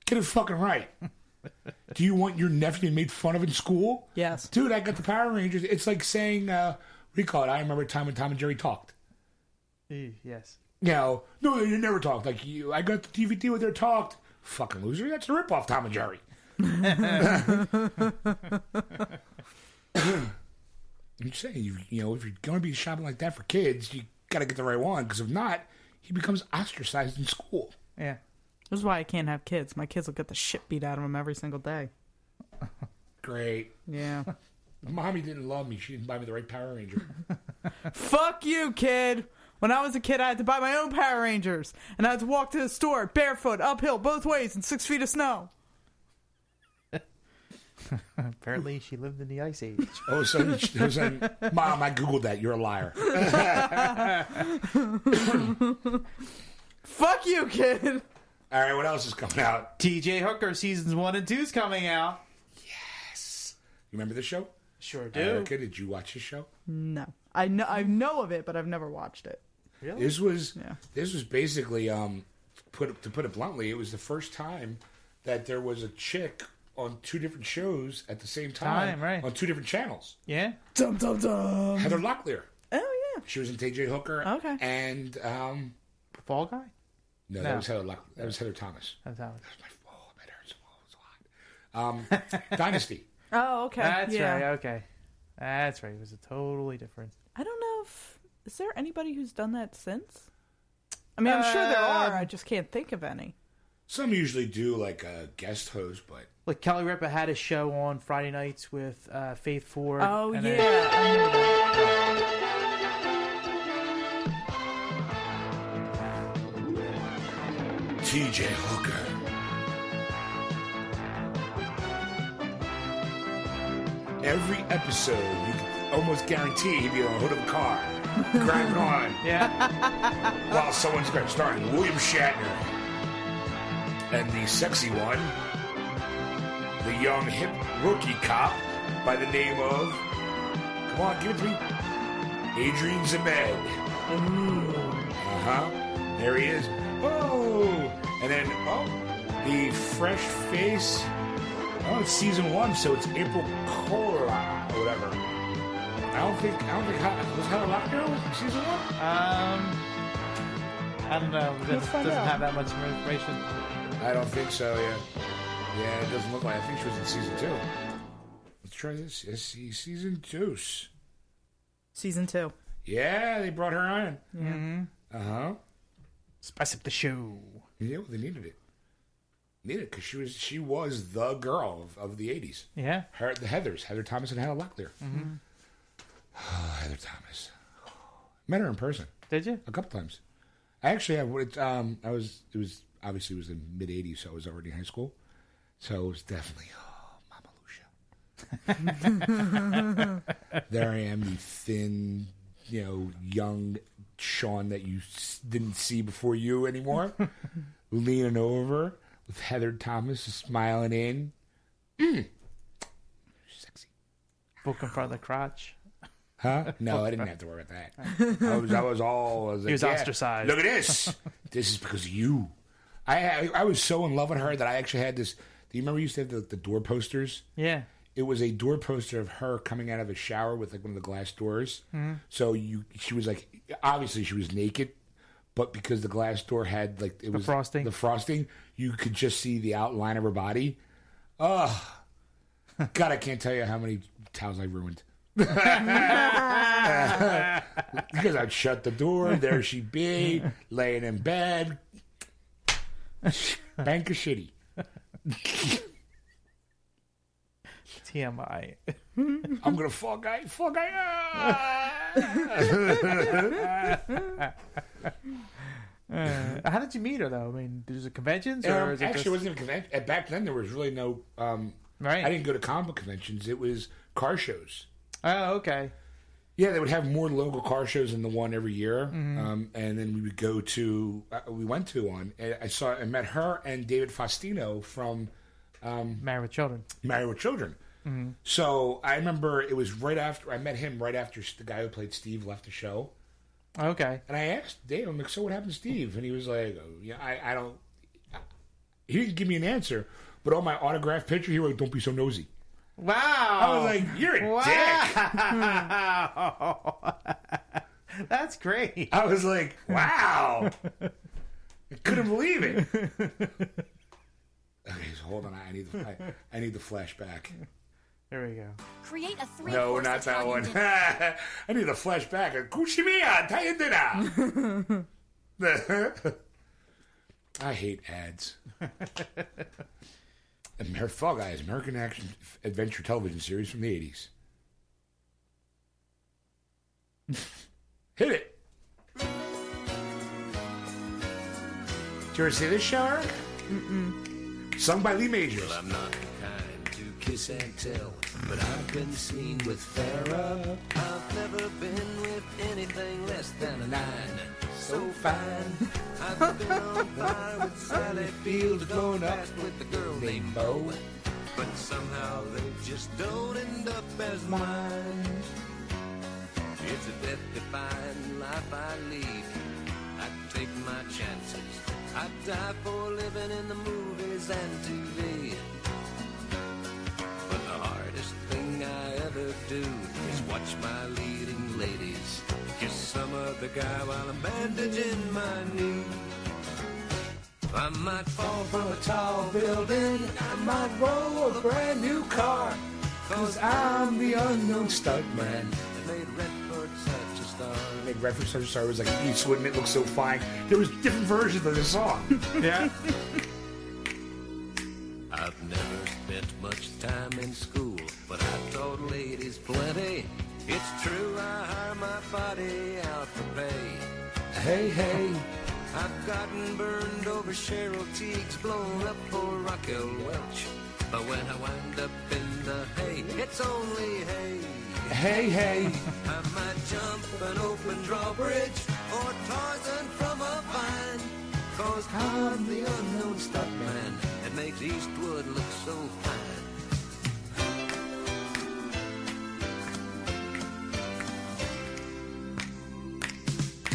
Get it fucking right. Do you want your nephew to be made fun of in school? Yes. dude. I got the Power Rangers. It's like saying, uh, what do you call it? I remember a time when Tom and Jerry talked. Eh, yes. You know, no, they never talked. Like you, I got the DVD where they talked. Fucking loser. That's a ripoff, Tom and Jerry. I'm saying, you, you know, if you're going to be shopping like that for kids, you got to get the right one. Because if not, he becomes ostracized in school. Yeah. This is why I can't have kids. My kids will get the shit beat out of them every single day. Great. Yeah. Mommy didn't love me. She didn't buy me the right Power Ranger. Fuck you, kid. When I was a kid, I had to buy my own Power Rangers, and I had to walk to the store barefoot, uphill, both ways, in six feet of snow. Apparently, she lived in the ice age. Oh, so, so, so mom, I googled that. You're a liar. Fuck you, kid. All right, what else is coming out? T.J. Hooker seasons one and two's coming out. Yes. You remember this show? Sure do. Erica, did you watch the show? No, I know I know of it, but I've never watched it. Really? This was Yeah. this was basically um put to put it bluntly, it was the first time that there was a chick on two different shows at the same time, Time, right. on two different channels. Yeah. Dum dum dum. Heather Locklear. Oh yeah. She was in TJ Hooker. Okay. And um Fall guy. no, No. that was Heather Lock, that was Heather Thomas. That's how. My oh, that hurts. Oh, it's hot. Um Dynasty. Oh okay. That's yeah. right. Okay. That's right. It was a totally different. I don't know if is there anybody who's done that since. I mean, I'm sure there are. Um, I just can't think of any. Some usually do like a guest host, but Like Kelly Ripa had a show on Friday nights with uh, Faith Ford. Oh and yeah, then- I remember that. TJ Hooker. Every episode, you can almost guarantee he'd be on the hood of a car, grabbing on yeah. while someone's going starring William Shatner. And the sexy one, the young hip rookie cop by the name of, come on, give it to me, Adrian Zmed. Uh huh. There he is. Oh, and then oh, the fresh face. Oh, it's season one, so it's April Cola or whatever. I don't think I don't think Hot- was Heather Locklear season one. Um. I don't know. It doesn't, Let's find doesn't out. have that much information. I don't think so. Yeah, yeah, it doesn't look like. I think she was in season two. Let's try this. Let's see, season two. Season two. Yeah, they brought her on. Mm-hmm. Uh huh. Spice up the show. Yeah, well, they needed it. Needed it because she was she was the girl of, of the eighties. Yeah. Her, the Heathers, Heather Thomas and Heather Locklear. Mm-hmm. Oh, Heather Thomas. Met her in person Did you? a couple times. I actually have. It, um, I was. It was obviously it was in mid '80s, so I was already in high school. So it was definitely oh, Mama Lucia. there I am, the thin, you know, young Sean that you didn't see before you anymore, leaning over Heather Thomas smiling in. Mm. Sexy. Book in front of the crotch. Huh? No, I didn't have to worry about that. I was, I was all. I was, like, was yeah, ostracized. Look at this. this is because of you. I, I I was so in love with her that I actually had this. Do you remember you used to have the, the door posters? Yeah. It was a door poster of her coming out of a shower with like one of the glass doors. Mm-hmm. So you, she was like, obviously she was naked, but because the glass door had like it was frosting. the frosting, you could just see the outline of her body. Oh, God, I can't tell you how many towels I ruined. because I'd shut the door, there she'd be, laying in bed. Bank of shitty. TMI. I'm gonna fuck I fuck I. ah. Uh, how did you meet her though? I mean, there's a conventions or Um, is it actually, just, it wasn't even convention. uh, Back then, there was really no. Um, right? I didn't go to comic conventions. It was car shows. Oh, okay. Yeah, they would have more local car shows than the one every year, Mm-hmm. um, and then we would go to. Uh, we went to one. And I saw. I met her and David Faustino from Married with children. Married with Children. Mm-hmm. So I remember it was right after I met him. Right after the guy who played Steve left the show, Okay. and I asked Dave, "I'm like, so what happened to Steve?" And he was like, oh, "Yeah, I, I don't." He didn't give me an answer, but on my autograph picture, he wrote, "Don't be so nosy." Wow. I was like, "You're a dick." wow. That's great. I was like, "Wow." I couldn't believe it. Okay, so hold on. I need the I, I need the flashback. There we go. Create a three No, not that Italian one. I need a flashback. Cucimia, Italian dinner. I hate ads. Amer- Fall Guys, American action adventure television series from the eighties. Hit it. Did you ever see this show, Eric? Mm-mm. Sung by Lee Majors. I'm kiss and tell, but I've been seen with Farrah. I've never been with anything less than a nine. So fine. I've been on par with Sally Field, grown up with a girl named Bo. But somehow they just don't end up as mine. It's a death-defying life I lead. I take my chances. I die for living in the movies and TV. Thing I do is watch my leading ladies kiss some other guy while I'm bandaging my knee. I might fall from a tall building. I might roll a brand new car. Cause I'm the unknown stuntman that made Redford such a star. Made reference to Star was like Eastwood and it looks so fine. There was different versions of the song. Yeah. I've never spent much time in school, but I taught ladies plenty. It's true, I hire my body out for pay. hey, hey. I've gotten burned over Cheryl Tiegs, blown up for Raquel Welch. But when I wind up in the hay, it's only hay. Hey, hey. I might jump an open drawbridge or Tarzan from a vine. Cause I'm the unknown stuntman that makes Eastwood look so fine.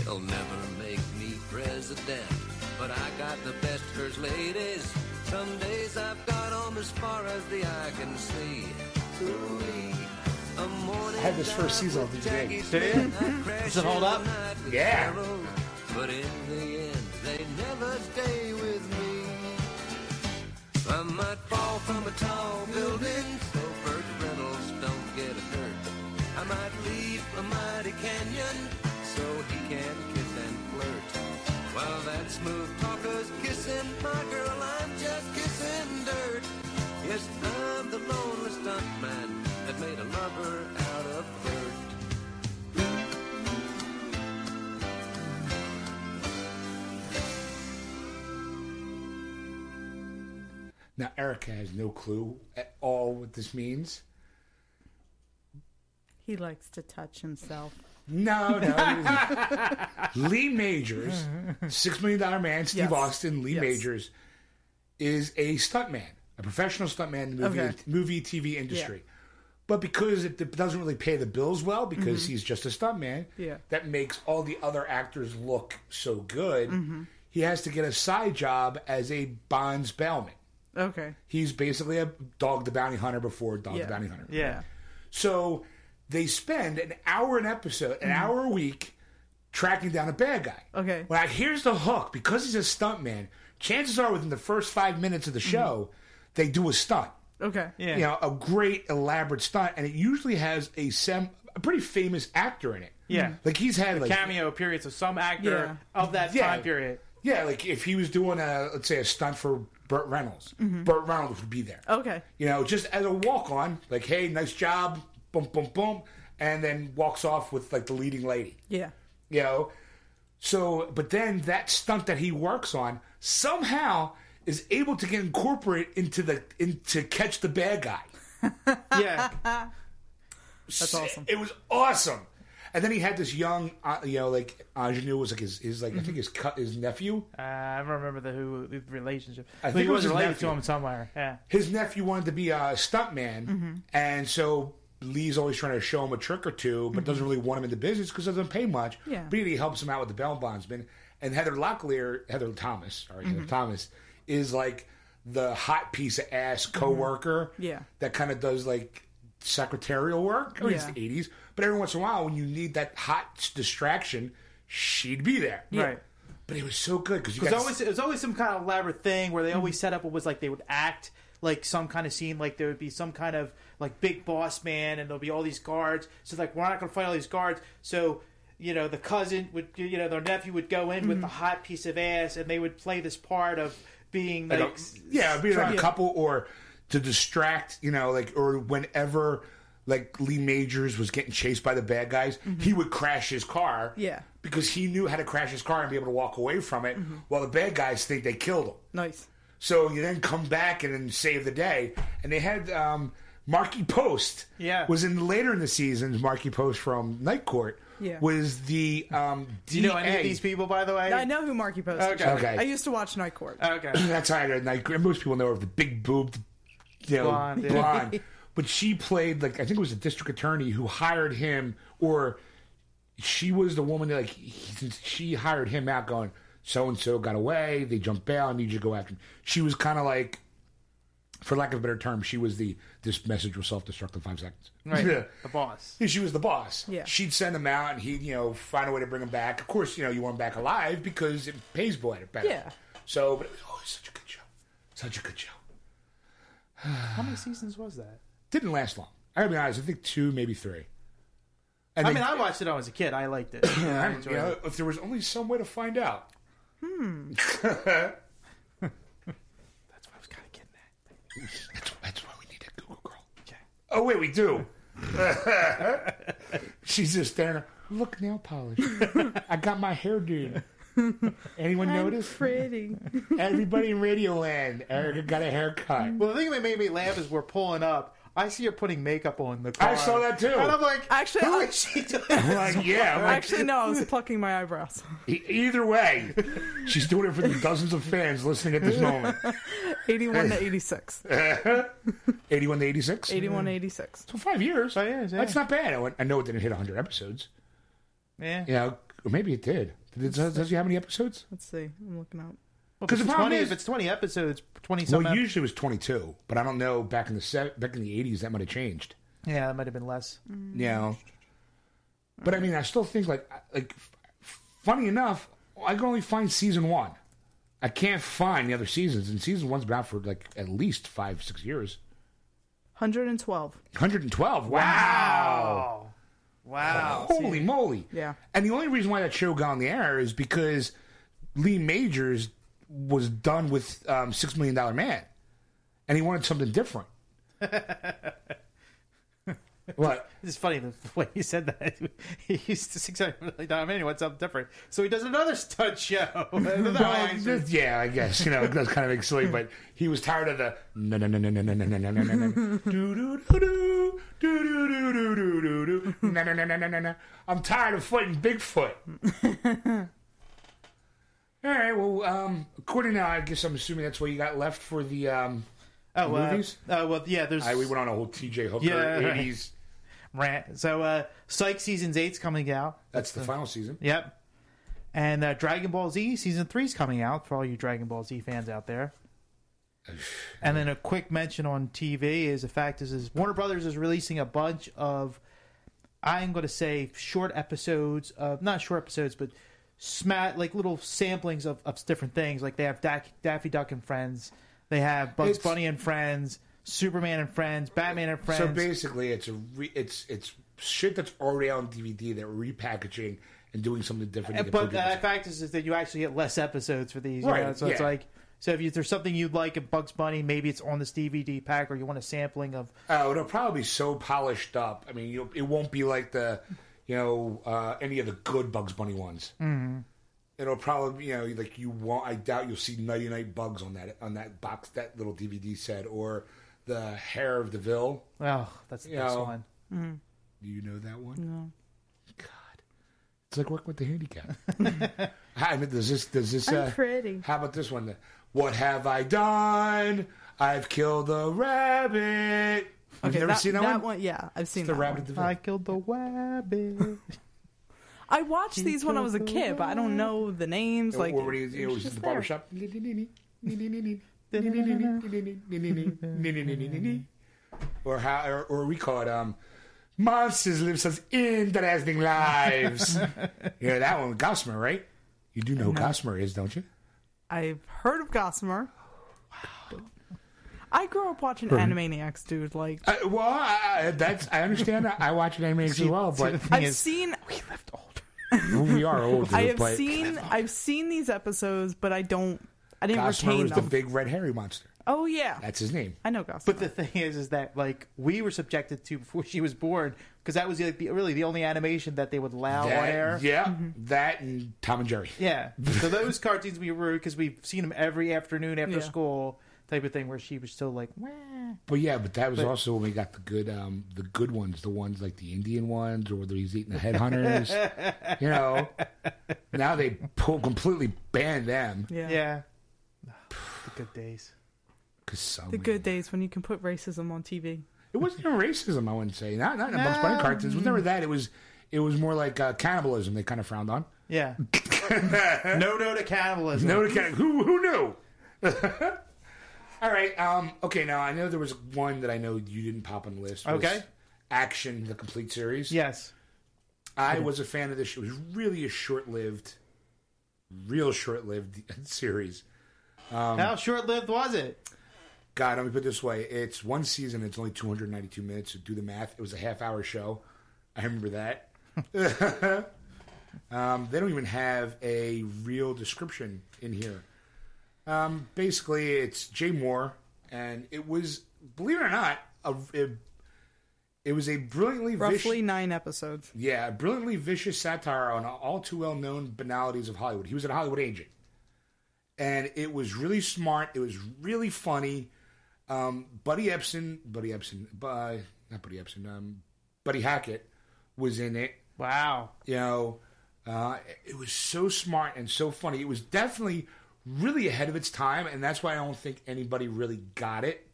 They'll never make me president, but I got the best first ladies. Some days I've got 'em as far as the eye can see. Ooh-wee. A morning I had this first season of with the game. Did you? Smith, I crash Does it hold up? the night with Yeah. Carol. But in the end, they never stay with me. I might fall from a tall building, so Burt Reynolds don't get hurt. I might leave a mighty canyon, so he can kiss and flirt. While that smooth talker's kissing my girl, I'm just kissing dirt. Yes, I'm the lonely stuntman that made a lover out of Bert. Now, Erica has no clue at all what this means. He likes to touch himself. No, no. Lee Majors, Six Million Dollar Man, Steve Yes. Austin, Lee Yes. Majors, is a stuntman, a professional stuntman in the movie, Okay. movie TV industry. But because it doesn't really pay the bills well, because he's just a stuntman, Mm-hmm. Yeah. that makes all the other actors look so good. Mm-hmm. He has to get a side job as a Bonds bailman. Okay. He's basically a Dog the Bounty Hunter before Dog Yeah. the Bounty Hunter. Yeah. So they spend an hour an episode, an mm-hmm. hour a week, tracking down a bad guy. Okay. Well, here's the hook: because he's a stuntman, chances are within the first five minutes of the mm-hmm. show, they do a stunt. Okay. Yeah. You know, a great elaborate stunt, and it usually has a sem a pretty famous actor in it. Yeah. Mm-hmm. Like he's had like Cameo periods of some actor Yeah. of that Yeah. time period. Yeah, like if he was doing a let's say a stunt for Burt Reynolds, Burt Reynolds would be there. Okay. You know, just as a walk on, like, hey, nice job, boom, boom, boom, and then walks off with like the leading lady. Yeah. You know, so but then that stunt that he works on somehow is able to get incorporated into the in, to catch the bad guy. Yeah. That's awesome. It was awesome. And then he had this young, uh, you know, like ingenue was like his, his like I think his cut his nephew. Uh, I don't remember the who the relationship. I But think he it was was his related nephew. to him somewhere. Yeah. his nephew wanted to be a stuntman, and so Lee's always trying to show him a trick or two, but doesn't mm-hmm. really want him in the business because it doesn't pay much. Yeah. But he helps him out with the bail bondsman. And Heather Locklear, Heather Thomas, sorry, Heather mm-hmm. Thomas, is like the hot piece of ass mm-hmm. coworker. Yeah. That kind of does like secretarial work. I mean, it's Yeah. the eighties, but every once in a while, when you need that hot distraction, she'd be there. Right. But it was so good because you It got always it was always some kind of elaborate thing where they always set up what was like they would act like some kind of scene like there would be some kind of like big boss man and there'll be all these guards so like we're not going to fight all these guards so you know the cousin would you know their nephew would go in with mm-hmm. the hot piece of ass and they would play this part of being like, like a, yeah, it'd like a couple or to distract, you know, like or whenever like Lee Majors was getting chased by the bad guys, mm-hmm. he would crash his car. Yeah. Because he knew how to crash his car and be able to walk away from it mm-hmm. while the bad guys think they killed him. Nice. So you then come back and then save the day. And they had um, Markie Post. Yeah. Was in later in the seasons. Markie Post from Night Court. Yeah. Was the um, do you know any of these people by the way I know who Markie Post is. Okay. Okay. I used to watch Night Court. okay That's how I had Night Court. Most people know her of the big boobed, you know, Blonde, blonde. yeah. But she played like I think it was a district attorney who hired him, or she was the woman that like he, she hired him out, going so and so got away, they jumped bail, I need you to go after him. She was kind of like, for lack of a better term, she was the this message will self destruct in five seconds. right Yeah. the boss Yeah, she was the boss. Yeah. She'd send him out and he'd, you know, find a way to bring him back. Of course, you know, you want him back alive because it pays better. better. Yeah. So, but it was oh, always such a good show. Such a good show. how many seasons was that Didn't last long. I gotta be honest, I think two, maybe three. And I they- mean I watched it when I was a kid I liked it I I- enjoyed you know, it if there was only some way to find out. that's hmm what I was kind of getting at That's, that's why we need a Google girl. okay Oh, wait, we do. She's just staring. at- Look, nail polish. I got my hair done. Anyone notice? Pretty. Everybody in Radioland, Erica got a haircut. Well, the thing that made me laugh is we're pulling up. I see her putting makeup on the car. I saw that too. And I'm like, Actually, who I- is she doing? I'm like, yeah. I'm like, Actually, no, I was plucking my eyebrows. e- either way, she's doing it for the dozens of fans listening at this moment. 81 to 86. 81 to 86? 81 to 86. So five years. Five years, yeah. That's not bad. I went- I know it didn't hit 100 episodes. yeah. You know, or maybe it did. Did it does, does you how many episodes? Let's see. I'm looking up. Well, 'Cause if, the it's problem 20, is- if it's 20 episodes, 20 Well, something. usually it was 22, but I don't know. Back in the se- back in the 80s, that might have changed. yeah, that might have been less. Mm. You know, but I mean, I still think like like funny enough, I can only find season one. I can't find the other seasons, and season one's been out for like at least five six years. 112. 112. Wow. Oh, wow. Holy moly. Yeah. And the only reason why that show got on the air is because Lee Majors was done with um, Six Million Dollar Man, and he wanted something different. what? It's funny the way he said that. He used to six hundred million dollar man. He wants something different, so he does another stunt show. Well, this- yeah, I guess you know it does kind of make silly, but he was tired of the no no no no no no no no no no do do do do do do do do do do no no no no no no. I'm tired of fighting Bigfoot. All right, well, um, according to I guess I'm assuming that's what you got left for the um, oh, uh, movies? uh, well, yeah. There's I, we went on a whole T.J. Hooker Yeah. '80s. rant. So, uh, Psych season's eight's coming out. That's the final season. Yep. And uh, Dragon Ball Z season three's coming out for all you Dragon Ball Z fans out there. And then a quick mention on TV is the fact is, is Warner Brothers is releasing a bunch of I'm going to say short episodes of not short episodes but smat like little samplings of, of different things like they have Dac- Daffy Duck and Friends, they have Bugs It's- Bunny and Friends, Superman and Friends, Batman and Friends. So basically, it's a re- it's it's shit that's already on DVD that we're repackaging and doing something different. to uh, get But people- the fact is, is that you actually get less episodes for these. You Right, know? So it's yeah. like, so if you, there's something you'd like in Bugs Bunny, maybe it's on this DVD pack, or you want a sampling of. Oh, it'll probably be so polished up. I mean, you it won't be like the, you know, uh, any of the good Bugs Bunny ones. Mm-hmm. It'll probably, you know, like you won't. I doubt you'll see Nighty Night Bugs on that on that box, that little DVD set, or the Hair of Deville. Oh, that's the You best know, one. Do you know that one? No. God, it's like working with the handicap. I mean, does this? Does this? I'm Uh, pretty. how about this one? What have I done? I've killed a rabbit. You've Okay, never that, seen that, one? Yeah, I've seen The that Rabbit one. I killed the rabbit. I watched these when I was a kid, but I don't know the names. Like, or when he, you know, was in just the there. barbershop. or how, or, or we call it um, monsters live such interesting lives. you know that one, Gossamer, right? You do know who Gossamer is, don't you? I've heard of Gossamer. I grew up watching Animaniacs, dude. Like, Uh, well, I, I, that's I understand. that. I watch animation as See- well, see, the but thing I've is, seen, we lived older. we are older. I have but seen, I've seen these episodes, but I don't, I didn't Gossamer retain was them. the big red hairy monster. oh yeah, That's his name. I know Gossamer. But the thing is, is that like we were subjected to before she was born, because that was like the, really the only animation that they would allow on air. Yeah, that and Tom and Jerry. Yeah. So those cartoons we were because we've seen them every afternoon after Yeah. school type of thing, where she was still like, Wah. But yeah, but that was But- also when we got the good, um, the good ones, the ones like the Indian ones, or whether he's eating the headhunters. you know, now they pull completely ban them yeah. yeah, the good days. because some the good days when you can put racism on TV. It wasn't even racism, I wouldn't say. Not not in the Bugs Bunny cartoons. It was never that. It was it was more like uh, cannibalism. They kind of frowned on. Yeah. no, no to cannibalism. No, to can- who who knew? All right. Um. Okay. Now I know there was one that I know you didn't pop on the list. was Okay. Action, the complete series. Yes. I was a fan of this. It was really a short-lived, real short-lived series. Um, How short lived was it? God, let me put it this way: it's one season. It's only 292 minutes. So do the math. It was a half-hour show. I remember that. um, they don't even have a real description in here. Um, basically, it's Jay Mohr, and it was, believe it or not, a, it, it was a brilliantly Roughly vicious, nine episodes. yeah, a brilliantly vicious satire on all too well known banalities of Hollywood. He was a Hollywood agent. And it was really smart. It was really funny. Um, Buddy Ebsen, Buddy Ebsen, uh, not Buddy Ebsen, um, Buddy Hackett was in it. Wow. You know, uh, it was so smart and so funny. It was definitely really ahead of its time, and that's why I don't think anybody really got it,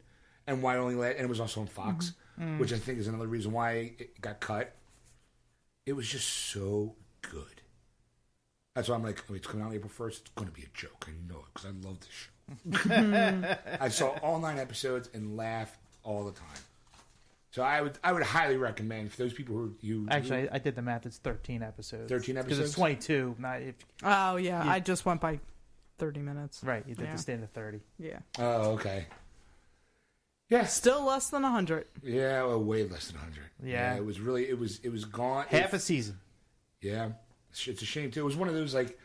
and why it only let. And it was also on Fox, mm-hmm. which I think is another reason why it got cut. It was just so good. That's why I'm like, oh, it's coming out April first. It's going to be a joke. I know it because I love this show. I saw all nine episodes and laughed all the time. So I would I would highly recommend for those people who you Actually, I, I did the math. It's 13 episodes. 13 episodes Because it's 22. Not if Oh yeah, Yeah. I just went by thirty minutes. right. You did Yeah. the standard 30. Yeah, Oh, okay. Yes. still less than hundred. Yeah, well, way less than hundred. Yeah. it was really it was it was gone. Half it, a season. yeah, it's it's a shame too. It was one of those like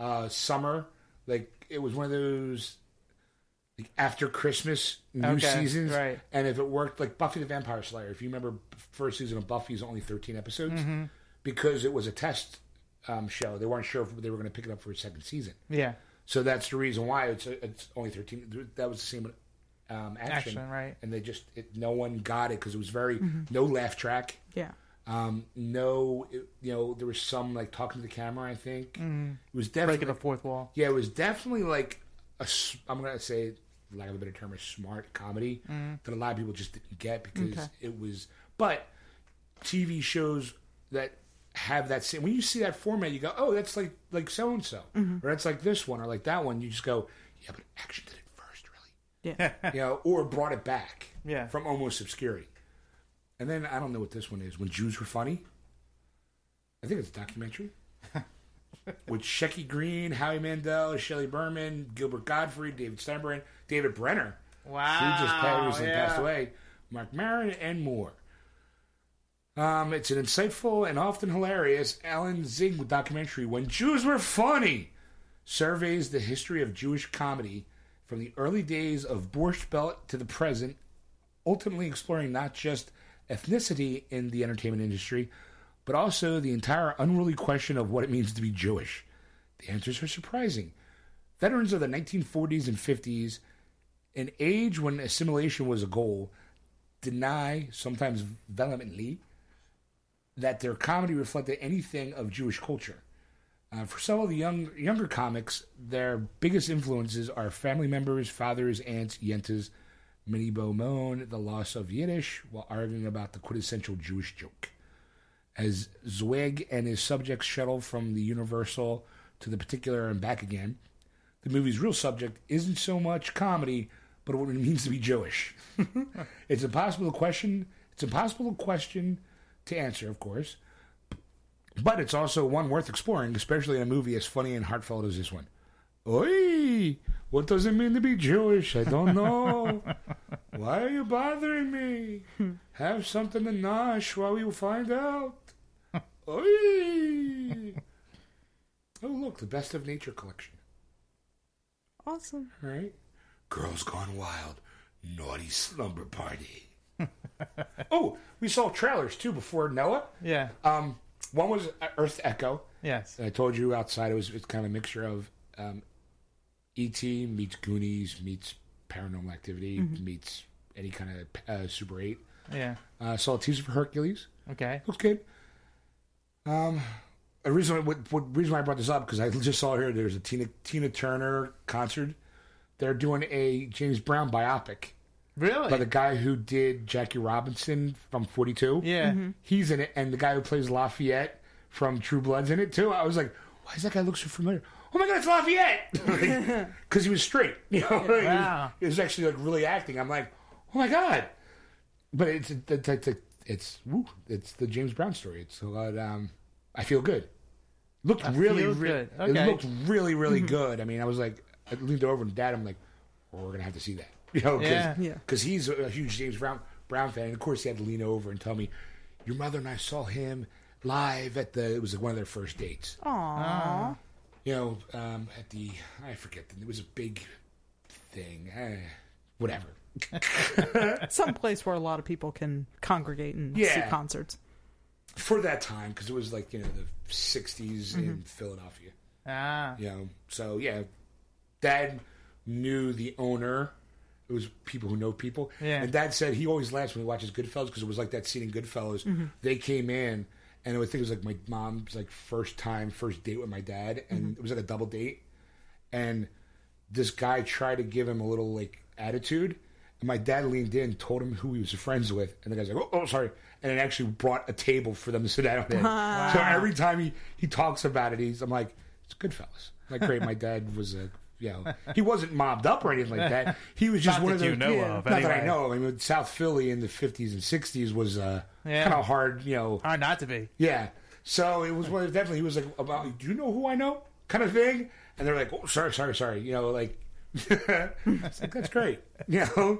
uh summer, like it was one of those like after Christmas new Okay, seasons, right. And if it worked, like Buffy the Vampire Slayer, if you remember, first season of Buffy is only thirteen episodes Mm-hmm. because it was a test um, show. They weren't sure if they were going to pick it up for a second season. Yeah. So that's the reason why it's it's only thirteen. That was the same um, action, Action, right. And they just it, no one got it because it was very Mm-hmm. no laugh track. Yeah, Um, no, it- you know there was some like talking to the camera. I think it was definitely Breaking the fourth wall. yeah, it was definitely like a. I'm gonna say, lack of a better term, a smart comedy that a lot of people just didn't get because Okay. it was. But TV shows that have that same when you see that format, you go, oh, that's like like so and so, or that's like this one, or like that one. You just go, yeah, but action did it first, really, yeah. you know, or brought it back, Yeah. from almost obscurity. And then I don't know what this one is. When Jews were funny, I think it's a documentary with Shecky Greene, Howie Mandel, Shelley Berman, Gilbert Gottfried, David Steinbrenner, David Brenner, Wow. who just passed, recently yeah. passed away, Marc Maron, and more. Um, it's an insightful and often hilarious Alan Zweig documentary, When Jews Were Funny, surveys the history of Jewish comedy from the early days of Borscht Belt to the present, ultimately exploring not just ethnicity in the entertainment industry, but also the entire unruly question of what it means to be Jewish. The answers are surprising. Veterans of the 1940s and 50s, an age when assimilation was a goal, deny, sometimes vehemently, that their comedy reflected anything of Jewish culture. Uh, for some of the young younger comics, their biggest influences are family members, fathers, aunts, yentas, Minnie Beaumont, the loss of Yiddish, while arguing about the quintessential Jewish joke. As Zweig and his subjects shuttle from the universal to the particular and back again, the movie's real subject isn't so much comedy, but what it means to be Jewish. it's impossible to question. It's impossible to question to answer, of course, but it's also one worth exploring, especially in a movie as funny and heartfelt as this one. Oi! What does it mean to be Jewish? I don't know. Why are you bothering me? Have something to nosh while we find out. Oi! Oh, look, the Best of Nature collection. Awesome. All right. Girls Gone Wild, Naughty Slumber Party. oh, we saw trailers too before Noah. Yeah. Um, one was Earth Echo. Yes. I told you outside it was it's kind of a mixture of um, E.T. meets Goonies meets Paranormal Activity meets any kind of uh, Super Eight. Yeah. Uh, saw a teaser for Hercules. Okay. Looks good. Um, a reason what, what reason why I brought this up because I just saw here there's a Tina Tina Turner concert. They're doing a James Brown biopic Really? by the guy who did Jackie Robinson from 42. yeah. He's in it, and the guy who plays Lafayette from True Blood's in it too. I was like, why does that guy look so familiar? Oh my god, it's Lafayette! Because he was straight. You know, He was- Wow. he, was, actually like really acting. I'm like, oh my god! But it's it's it's, it's, woo, it's the James Brown story. It's a lot. Um, I feel good. Looked I really, feel re- good. it looked really, really good. I mean, I was like, I leaned over and Dad, I'm like, well, we're gonna have to see that. You know, cause, Yeah. Yeah. he's a huge James Brown Brown fan. And of course, he had to lean over and tell me, "Your mother and I saw him live at the. It was like one of their first dates. Aww. You know, um, at the I forget. It was a big thing. Eh, whatever. Some place where a lot of people can congregate and see concerts. For that time, because it was like you know the '60s in Philadelphia. Ah. You know, so yeah, Dad knew the owner. It was people who know people. Yeah. And Dad said he always laughs when he watches Goodfellas because it was like that scene in Goodfellas. Mm-hmm. They came in, and I think it was like my mom's like first time, first date with my dad, and Mm-hmm. it was like a double date. And this guy tried to give him a little like attitude. And my dad leaned in, told him who he was friends with, and the guy's like, "Oh, oh sorry," and it actually brought a table for them to sit down at. So every time he, he talks about it, he's I'm like, "It's Goodfellas." Like, great, my dad was a you know he wasn't mobbed up or anything like that. He was just one of those. you know yeah. of. Not that I know. I mean, South Philly in the 50s and 60s was uh, Yeah. kind of hard, you know. Hard not to be. Yeah. So it was one of- definitely, he was like, about, do you know who I know? Kind of thing. And they're like, oh, sorry, sorry, sorry. You know, like, like that's great. You know?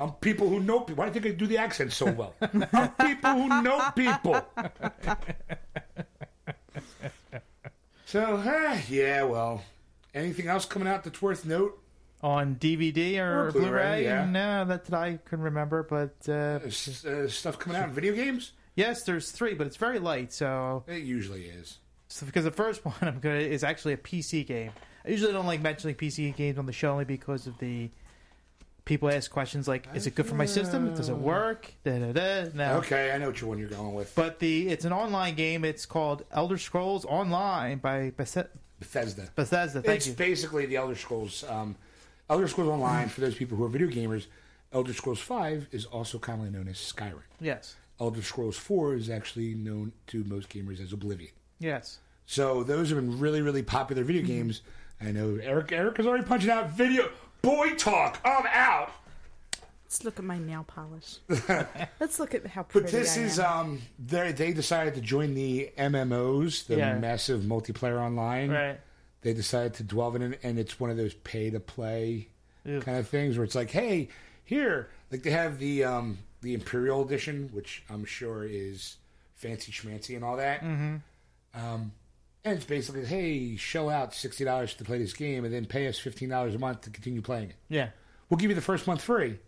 I'm people who know people. Why do you think I do the accent so well? I'm people who know people. so, uh, yeah, well, anything else coming out that's worth note? On DVD or, Or Blu-ray, Blu-ray? yeah. No, that, I couldn't remember. But uh, S- uh, stuff coming out in video games? yes, there's three, but it's very light. So, It usually is. so because the first one I'm gonna is actually a PC game. I usually don't like mentioning PC games on the show only because of the people ask questions like, "Is it good for my system? Does it work?" Da, da, da. No. Okay, I know which one you're going with. But the it's an online game. It's called Elder Scrolls Online by Bethe- Bethesda. Bethesda. Thank it's you. basically the Elder Scrolls. Um, Elder Scrolls Online, for those people who are video gamers, Elder Scrolls 5 is also commonly known as Skyrim. Yes. Elder Scrolls 4 is actually known to most gamers as Oblivion. Yes. So those have been really, really popular video games. I know Eric Eric is already punching out video boy talk. I'm out. Let's look at my nail polish. Let's look at how pretty But this I is am. um they they decided to join the MMOs, the Yeah. massive multiplayer online. Right. they decided to dwell in it, and it's one of those pay to play Ew. kind of things where it's like, hey, here, like they have the um, the Imperial Edition, which I'm sure is fancy schmancy and all that. Mm-hmm. Um, and it's basically, hey, shell out sixty dollars to play this game, and then pay us fifteen dollars a month to continue playing it. Yeah. We'll give you the first month free.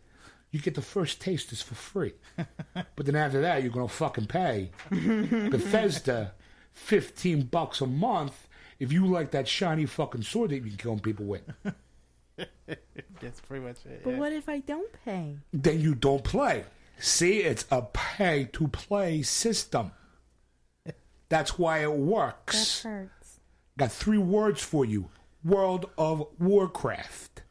You get the first taste is for free, but then after that, you're gonna fucking pay Bethesda fifteen bucks a month if you like that shiny fucking sword that you can kill people with. That's pretty much it. But yeah. what if I don't pay? then you don't play. See, it's a pay to play system. That's why it works. That hurts. Got three words for you World of Warcraft.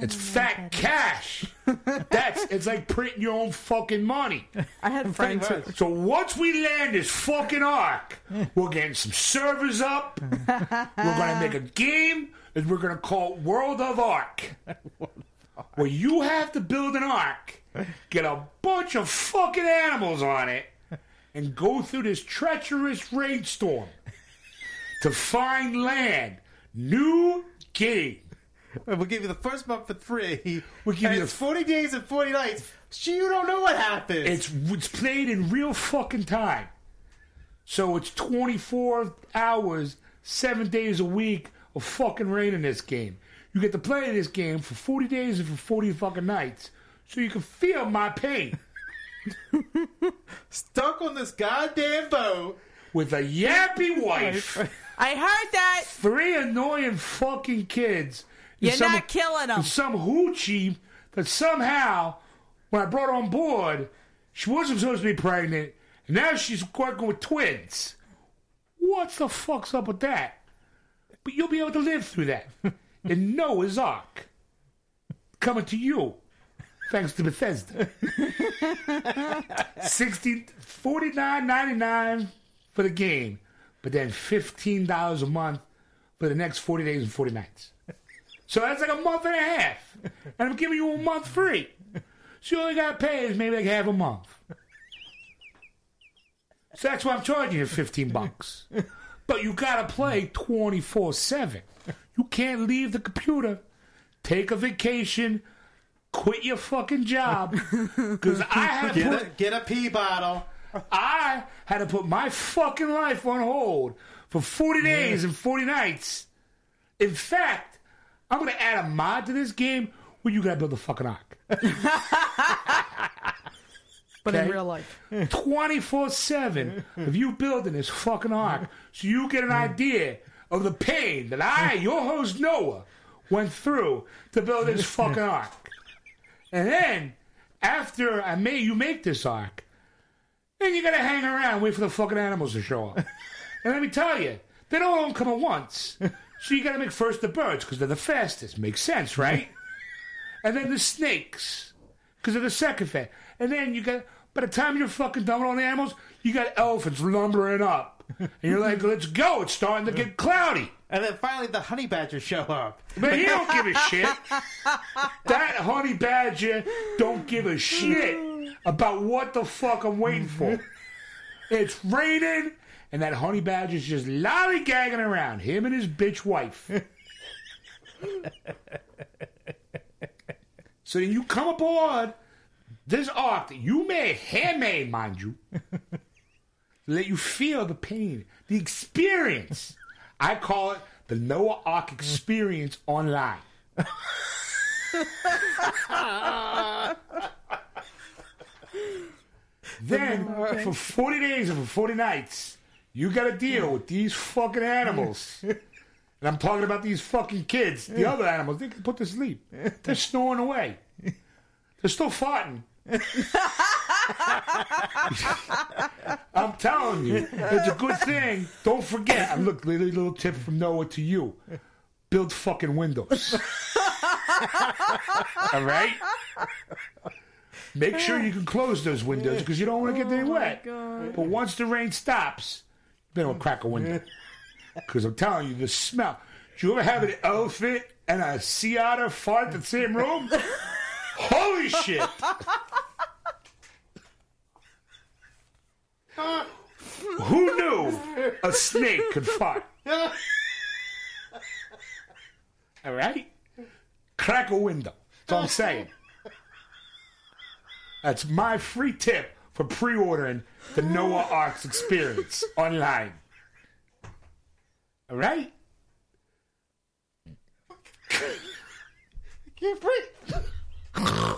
It's fat cash. That's it's like printing your own fucking money. I had friends who. So once we land this fucking arc, we're getting some servers up. we're gonna make a game, and we're gonna call it World of Ark. Where you have to build an ark, get a bunch of fucking animals on it, and go through this treacherous rainstorm to find land. New game. We'll give you the first month for free. We'll give and you it's the- 40 days and 40 nights. So you don't know what happens. It's it's played in real fucking time. So it's 24 hours, seven days a week of fucking rain in this game. You get to play this game for 40 days and for 40 fucking nights. So you can feel my pain stuck on this goddamn boat. with a yappy wife, I heard that. three annoying fucking kids. And You're some- not killing them. some hoochie that somehow, when I brought her on board, she wasn't supposed to be pregnant, and now she's working with twins. What the fuck's up with that? But you'll be able to live through that. in Noah's Ark. Coming to you. Thanks to Bethesda. 60 $49.99 for the game, but then $15 a month for the next 40 days and 40 nights. So that's like a month and a half. And I'm giving you a month free. So you only got to pay is maybe like half a month. So that's why I'm charging you 15 bucks. But you got to play 24 7. You can't leave the computer, take a vacation, quit your fucking job. Because I had to Get put, a, get a pee bottle. I had to put my fucking life on hold for 40 days and 40 nights. In fact, I'm going to add a mod to this game where you got to build a fucking ark. But in real life, 24 7 of you building this fucking ark so you get an idea of the pain that I, your host Noah, went through to build this fucking ark. And then, after I made you make this ark, then you gotta hang around, wait for the fucking animals to show up. and let me tell you, they don't all come at once. So you gotta make first the birds, because they're the fastest. Makes sense, right? and then the snakes, because they're the second fast. And then you got, by the time you're fucking done with all the animals, you got elephants lumbering up. And you're like, let's go, it's starting to get cloudy. And then finally the honey badgers show up. But he don't give a shit. That honey badger don't give a shit about what the fuck I'm waiting for. It's raining, and that honey badger's just lollygagging around, him and his bitch wife. so then you come aboard this ark that you made, handmade, mind you, to let you feel the pain, the experience. I call it the Noah Ark experience online. then, for 40 days and for 40 nights, you got to deal with these fucking animals. And I'm talking about these fucking kids. The other animals, they can put to sleep. They're snoring away. They're still farting. I'm telling you, it's a good thing. Don't forget. Look, little, little tip from Noah to you: build fucking windows. All right. Make sure you can close those windows because you don't want to get oh any wet. But once the rain stops, then we'll crack a window. Because I'm telling you, the smell. Do you ever have an elephant and a sea otter fart in the same room? Holy shit! Who knew a snake could fart? All right? Crack a window. That's all I'm saying. That's my free tip for pre-ordering the Noah Arks experience online. All right? Can't breathe. yes,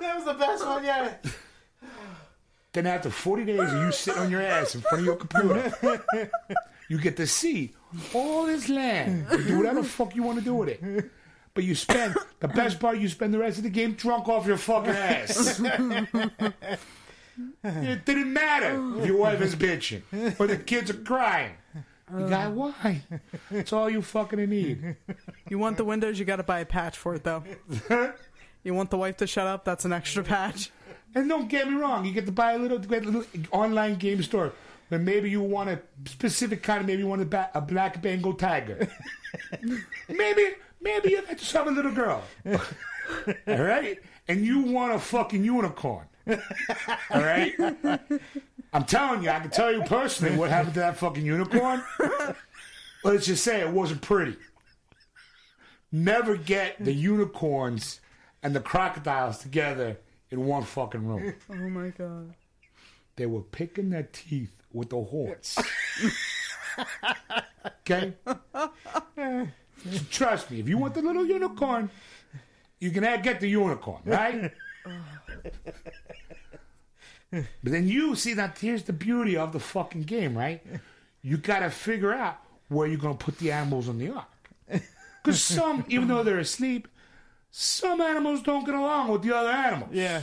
that was the best one yet. Then after 40 days of you sitting on your ass in front of your computer, you get to see all this land. Do whatever the fuck you want to do with it. But you spend, the best part, you spend the rest of the game drunk off your fucking ass. it didn't matter if your wife is bitching or the kids are crying. You uh. got why? It's all you fucking need. You want the windows, you got to buy a patch for it, though. you want the wife to shut up? That's an extra patch. And don't get me wrong, you get to buy a little, get a little online game store. But maybe you want a specific kind of, maybe you want a, ba- a black Bengal tiger. maybe, maybe you got yourself a little girl. All right? And you want a fucking unicorn. All right? I'm telling you, I can tell you personally what happened to that fucking unicorn. Let's just say it wasn't pretty. Never get the unicorns and the crocodiles together in one fucking room. Oh my god. They were picking their teeth with the horns. okay? Eh. Trust me, if you want the little unicorn, you can get the unicorn, right? but then you see that here's the beauty of the fucking game, right? You got to figure out where you're to put the animals on the ark. Because some, even though they're asleep, some animals don't get along with the other animals. Yeah.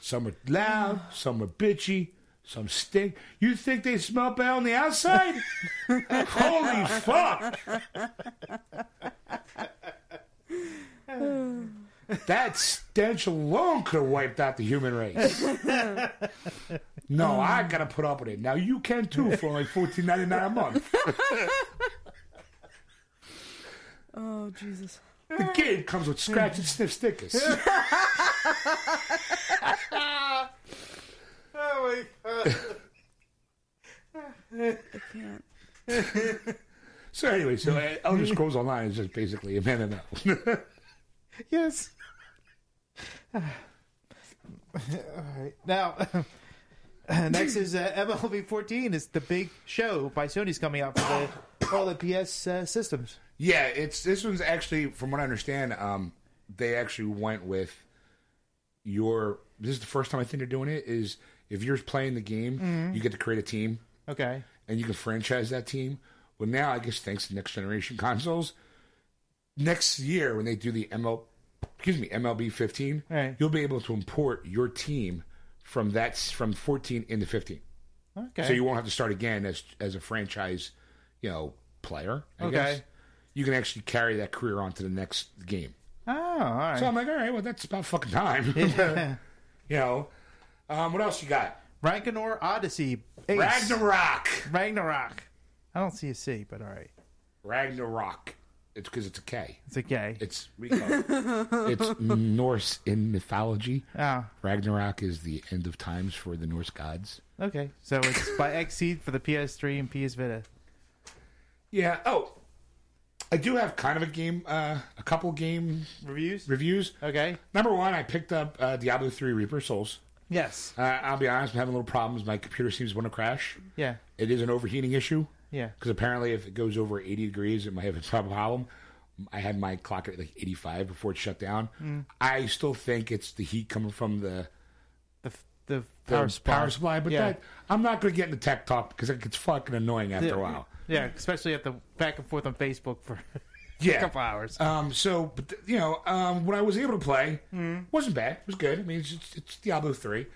Some are loud, some are bitchy, some stink. You think they smell bad on the outside? Holy fuck! that stench alone could have wiped out the human race. No, I gotta put up with it. Now you can too for like fourteen ninety nine a month. Oh Jesus. The kid comes with scratch and sniff stickers. Oh my god. Can't. So anyway, so uh, Elder Scrolls Online is just basically a man MMO. Yes. All right. Now, next is uh, MLB 14. Is the big show by Sony's coming out for the, all the PS uh, systems. Yeah, it's this one's actually, from what I understand, um, they actually went with your. This is the first time I think they're doing it. Is if you're playing the game, mm-hmm. you get to create a team Okay. and you can franchise that team. Well, now I guess thanks to next generation consoles, next year when they do the ML, excuse me, MLB 15, Right. you'll be able to import your team from that from 14 into 15. Okay. So you won't have to start again as as a franchise, you know, player. I Okay. guess. You can actually carry that career on to the next game. oh, all right. So I'm like, all right, well, that's about fucking time. you know, um, what else you got? Rankinor Odyssey. Ace. Ragnarok. Ragnarok. I don't see a C, but all right. Ragnarok. It's because it's a K. It's a K. It's we call it, it's Norse in mythology. Oh, Ragnarok is the end of times for the Norse gods. okay. So it's by Xseed for the PS3 and PS Vita. Yeah. Oh, I do have kind of a game, uh, a couple game Reviews? reviews. Okay. Number one, I picked up uh, Diablo three Reaper Souls. Yes. Uh, I'll be honest, I'm having little problems. My computer seems to want to crash. Yeah. It is an overheating issue Yeah. because apparently, if it goes over 80 degrees, it might have a problem. I had my clock at like 85 before it shut down. Mm. I still think it's the heat coming from the The the the power supply. power supply, but yeah. that I'm not going to get into tech talk because it gets fucking annoying after a while. Yeah, especially at the back and forth on Facebook for a Yeah. couple hours. Um, so, but you know, um, what I was able to play wasn't bad. It was good. I mean, it's, it's, it's Diablo three.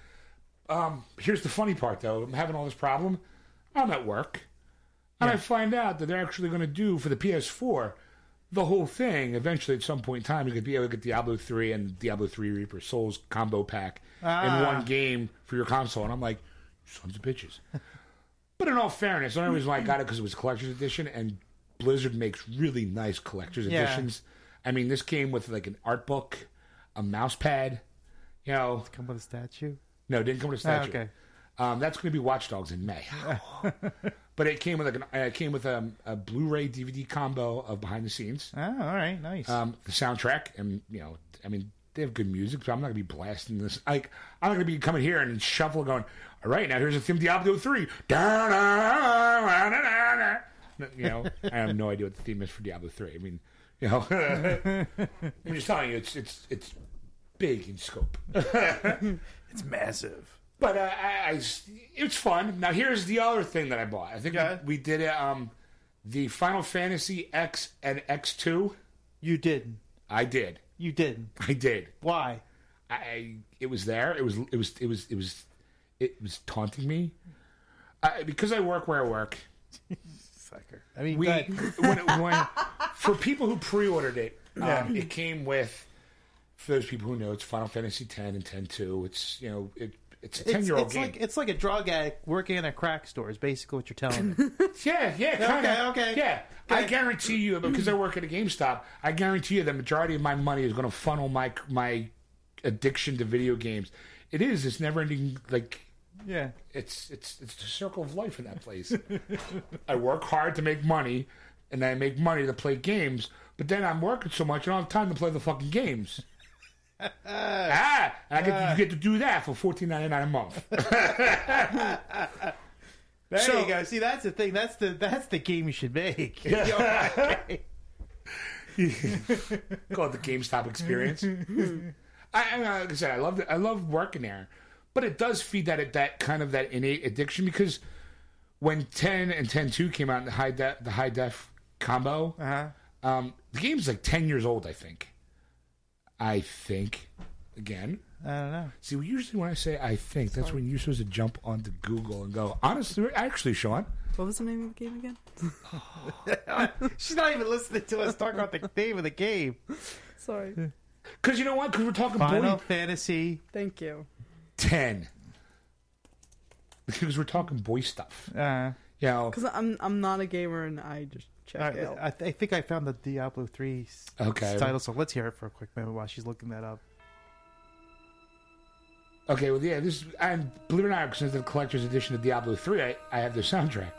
Um, here's the funny part, though. I'm having all this problem. I'm at work, and I find out that they're actually going to do for the PS4 the whole thing. Eventually, at some point in time, you could be able to get Diablo three and Diablo three Reaper Souls combo pack in Ah. one game for your console. And I'm like, sons of bitches. But in all fairness, the only reason why I got it because it was a collector's edition, and Blizzard makes really nice collector's Yeah. editions. I mean, this came with like an art book, a mouse pad. You know, Come with a statue. no, it didn't come with a statue. okay. Um, that's going to be Watch Dogs in May. but it came with like an, uh, it came with um, a Blu-ray DVD combo of behind the scenes, Oh, all right, nice. um, the soundtrack, and you know, I mean, they have good music, but I'm not gonna be blasting this. Like I'm not gonna be coming here and shuffle going. All right, now here's a theme Diablo three. You know, I have no idea what the theme is for Diablo three. I mean, you know, I'm just telling you, it's it's it's big in scope. It's massive. But uh, I, I, it's fun. Now here's the other thing that I bought. I think Yeah. we, we did it. Um, the Final Fantasy X and X two. You didn't. I did. You didn't. I did. Why? I it was there. It was it was it was it was it was taunting me. I, because I work where I work. Sucker. I mean, We go when, when for people who pre-ordered it, um, Yeah. it came with. For those people who know, it's Final Fantasy X and X two. It's you know it it's a ten year old it's game. like it's like a drug addict working in a crack store. Is basically what you're telling me. Yeah, yeah, kind Okay, of. okay. Yeah, I guarantee you because I work at a GameStop. I guarantee you the majority of my money is going to funnel my my addiction to video games. It is. It's never ending. Like yeah. it's it's it's the circle of life in that place. I work hard to make money, and I make money to play games. But then I'm working so much, I don't have time to play the fucking games. ah, and I get, you get to do that for fourteen ninety nine a month. There So- you go. See, that's the thing. That's the that's the game you should make. Call it the GameStop experience. I, I, like I said, I love. I love working there, but it does feed that that kind of that innate addiction because when ten and 10-2 came out in the high def the high def combo, Uh-huh. um, the game's like ten years old. I think. I think. Again, I don't know. see, we usually when I say I think, that's when you're supposed to jump onto Google and go. Honestly, actually, Sean, What was the name of the game again? She's not even listening to us talk about the name of the game. Sorry. because you know what? Because we're talking Final boy Fantasy. Thank you. Ten. Because we're talking boy stuff. Uh, You know, Because I'm I'm not a gamer and I just check I, it out. I, I think I found the Diablo three Okay. title. So let's hear it for a quick moment while she's looking that up. Okay, well, yeah, this and believe it or not, since the collector's edition of Diablo three, I, I have the soundtrack.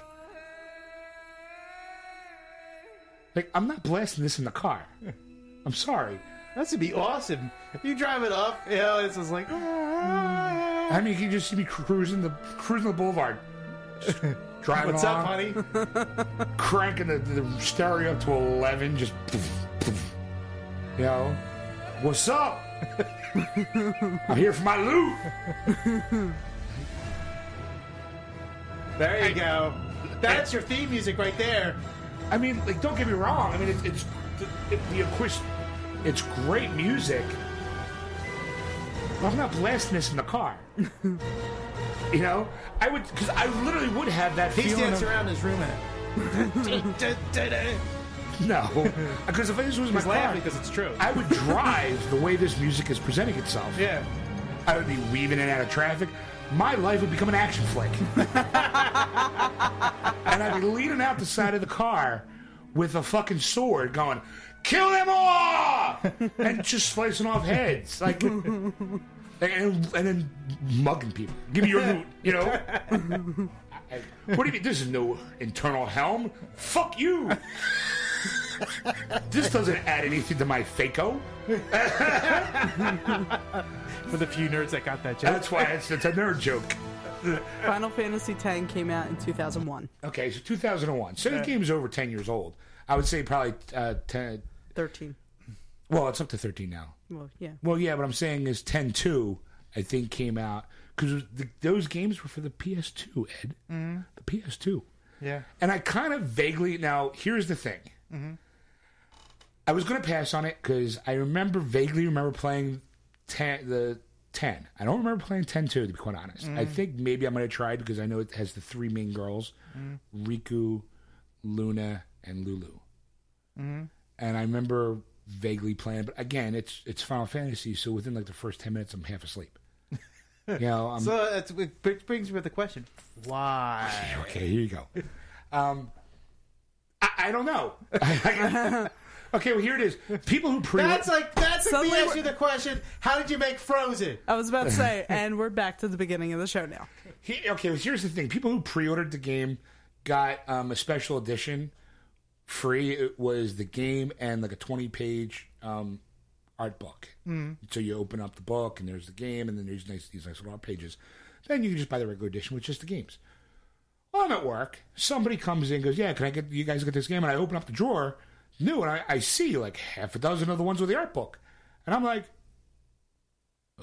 Like, I'm not blasting this in the car. I'm sorry. That's gonna be awesome. You drive it up, you know, it's just like. "Ah." I mean, you can just see me cruising the cruising the boulevard, just driving What's up, honey? cranking the, the stereo up to eleven, just you know, what's up? I'm here for my loot. There you go. That's your theme music right there. I mean, like, don't get me wrong. I mean, it's it's the, it, the it's great music. I'm not blasting this in the car. you know, I would because I literally would have that He feeling. stands Of, around his room at no, because if this was my He's car, because it's true. I would drive the way this music is presenting itself. yeah. I would be weaving in and out of traffic. My life would become an action flick. and I'd be leaning out the side of the car with a fucking sword going, kill them all! and just slicing off heads. Like, and, and then mugging people. Give me your loot, you know? I- what do you mean? This is no internal helm. Fuck you! this doesn't add anything to my THAC0. For the few nerds that got that joke. That's why it's, it's a nerd joke. Final Fantasy X came out in 2001. Okay, so 2001. So the game's over 10 years old. I would say probably uh, 10. 13. Well, it's up to 13 now. Well, yeah. Well, yeah, what I'm saying is 10 2, I think, came out. Because those games were for the PS2, Ed. Mm-hmm. The PS2. yeah. And I kind of vaguely. Now, here's the thing. Mm-hmm. I was going to pass on it because I remember, vaguely remember playing 10, the 10. I don't remember playing 10 2, to be quite honest. I mm. think maybe I might have tried because I know it has the three main girls mm. Rikku, Yuna, and Lulu. Mm-hmm. And I remember vaguely playing, but again, it's it's Final Fantasy, so within like the first 10 minutes, I'm half asleep. you know, I'm, So that's, it brings me with the question: Why? Okay, here you go. Um, I, I don't know. okay, well here it is. People who pre That's like that's like Suddenly the we're- answer to the question: How did you make Frozen? I was about to say, and we're back to the beginning of the show now. he, okay, well, here's the thing. People who pre-ordered the game got um, a special edition free. It was the game and like a 20 page um, art book. Mm. So you open up the book, and there's the game, and then there's nice these nice little art pages. Then you can just buy the regular edition with just the games. Well, I'm at work. Somebody comes in, and goes, "Yeah, can I get you guys get this game?" And I open up the drawer, new, and I, I see like half a dozen of the ones with the art book, and I'm like,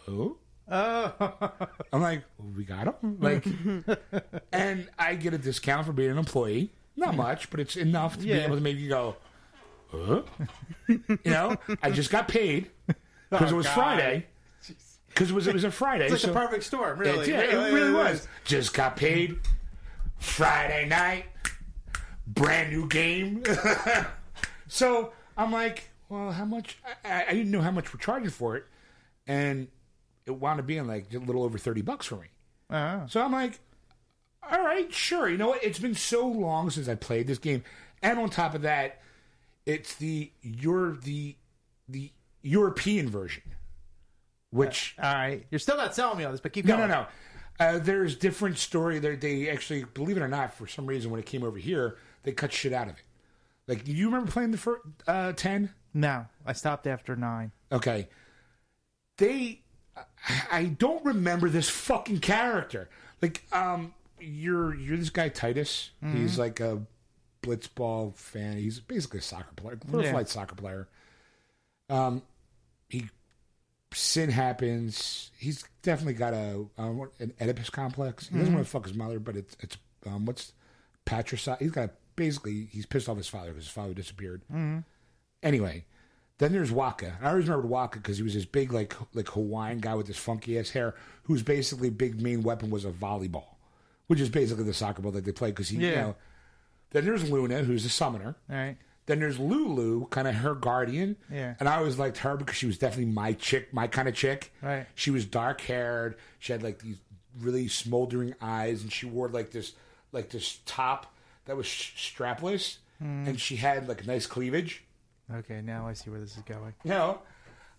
"Oh." Oh, I'm like, well, we got them. Like, and I get a discount for being an employee. Not much, but it's enough to be Yeah. able to make you go, huh? you know, I just got paid because Oh, it was God. Friday. Because it was it was a Friday. it's like so- the perfect storm, really. it, yeah, it really was. Just got paid Friday night, brand new game. so I'm like, well, how much? I, I didn't know how much we're charging for it, and it wound up being like a little over thirty bucks for me. Uh-huh. So I'm like, all right, sure. You know what? It's been so long since I played this game, and on top of that, it's the you're the the European version, which All right, you're still not selling me on this, but keep no, going. no, no. Uh, there's different story. They, they actually, believe it or not, for some reason, when it came over here, they cut shit out of it. Like, do you remember playing the first uh, ten? No, I stopped after nine. Okay, they. I don't remember this fucking character. Like, um, you're you're this guy Tidus. He's like a blitzball fan. He's basically a soccer player, glorified Yeah. soccer player. Um, he sin happens. He's definitely got a um, an Oedipus complex. He doesn't want to fuck his mother, but it's it's um, what's patricide. He's got basically he's pissed off his father because his father disappeared. Anyway, then there's Wakka. I always remembered Wakka because he was this big like like Hawaiian guy with this funky ass hair, whose basically big main weapon was a volleyball, which is basically the soccer ball that they play. Because he, you know. Then there's Yuna, who's a summoner. All right. Then there's Lulu, kind of her guardian. Yeah. And I always liked her because she was definitely my chick, my kind of chick. Right. She was dark haired. She had like these really smoldering eyes, and she wore like this, like this top that was sh- strapless, hmm. and she had like nice cleavage. Okay, now I see where this is going. You know,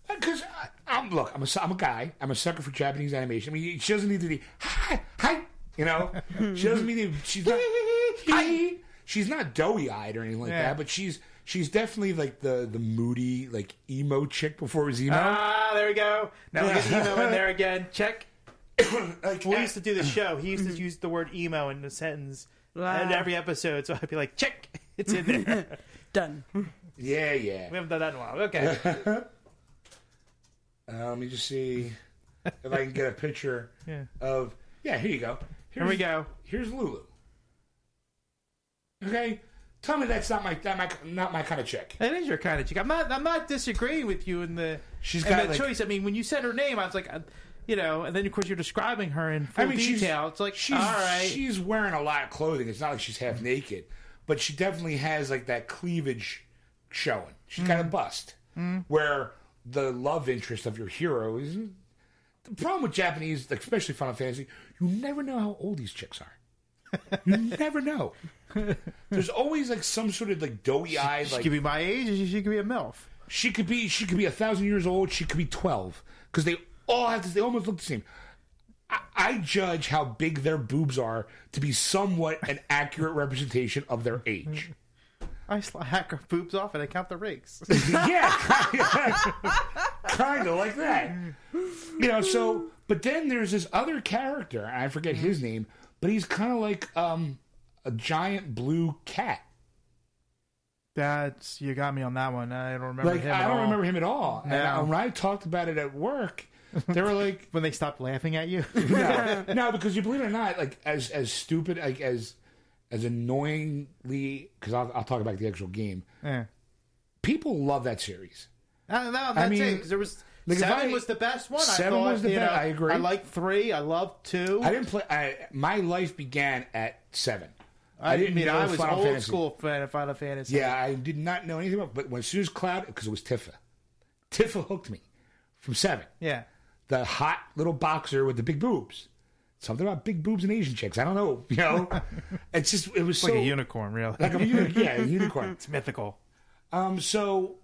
uh, because uh, I'm look, I'm a, I'm a guy. I'm a sucker for Japanese animation. I mean, she doesn't need to be hi, hi. You know, she doesn't mean. She's not. hi. She's not doughy eyed or anything like Yeah. that, but she's she's definitely like the the moody like emo chick before it was emo. Ah, there we go. Now we get emo in there again. Check. like, We used to do the show. He used to use the word emo in the sentence in every episode, so I'd be like, check, it's in there. Done. yeah, yeah. we haven't done that in a while. Okay. Uh, let me just see if I can get a picture Yeah. of. Yeah, here you go. Here we go. Here's Lulu. Okay, tell me that's not my that my not my kind of chick. That is your kind of chick. I'm not. I'm not disagreeing with you in the She's in got, the like- choice. I mean, when you said her name, I was like, uh, you know, and then of course you're describing her in full I mean, detail. it's like, she's all right, she's wearing a lot of clothing. It's not like she's half naked, but she definitely has like that cleavage showing. She's got a Mm-hmm. bust where the love interest of your hero is. The problem with Japanese, especially Final Fantasy, you never know how old these chicks are. You never know. There's always like some sort of like doughy eyed, she like could be my age. or She could be a milf. she could be she could be a thousand years old. She could be twelve because they all have to. They almost look the same. I, I judge how big their boobs are to be somewhat an accurate representation of their age. I sl- hack her boobs off and I count the rakes. yeah, kind of like that. You know. So, but then there's this other character, and I forget his name, but he's kind of like um, a giant blue cat. That's you got me on that one. I don't remember Like him. I at don't all. remember him at all. And when I talked about it at work, they were like. when they stopped laughing at you. no, no, because you believe it or not, like as as stupid, like as as annoyingly, because I'll, I'll talk about the actual game. yeah. People love that series. No, no, that's mean, it. Because there was like, seven I- was the best one. Seven I thought, was the best, know, I agree. I like three. I love two. I didn't play. I, my life began at seven. I, didn't mean, know I was Final old Fantasy. school fan of Final Fantasy. Yeah, I did not know anything about. But when as soon as Cloud, because it was Tifa, Tifa hooked me from seven. yeah. The hot little boxer with the big boobs. Something about big boobs and Asian chicks. I don't know. You know, it's just it was It's so like a unicorn, really. like a uni- yeah, a unicorn. it's mythical. Um, so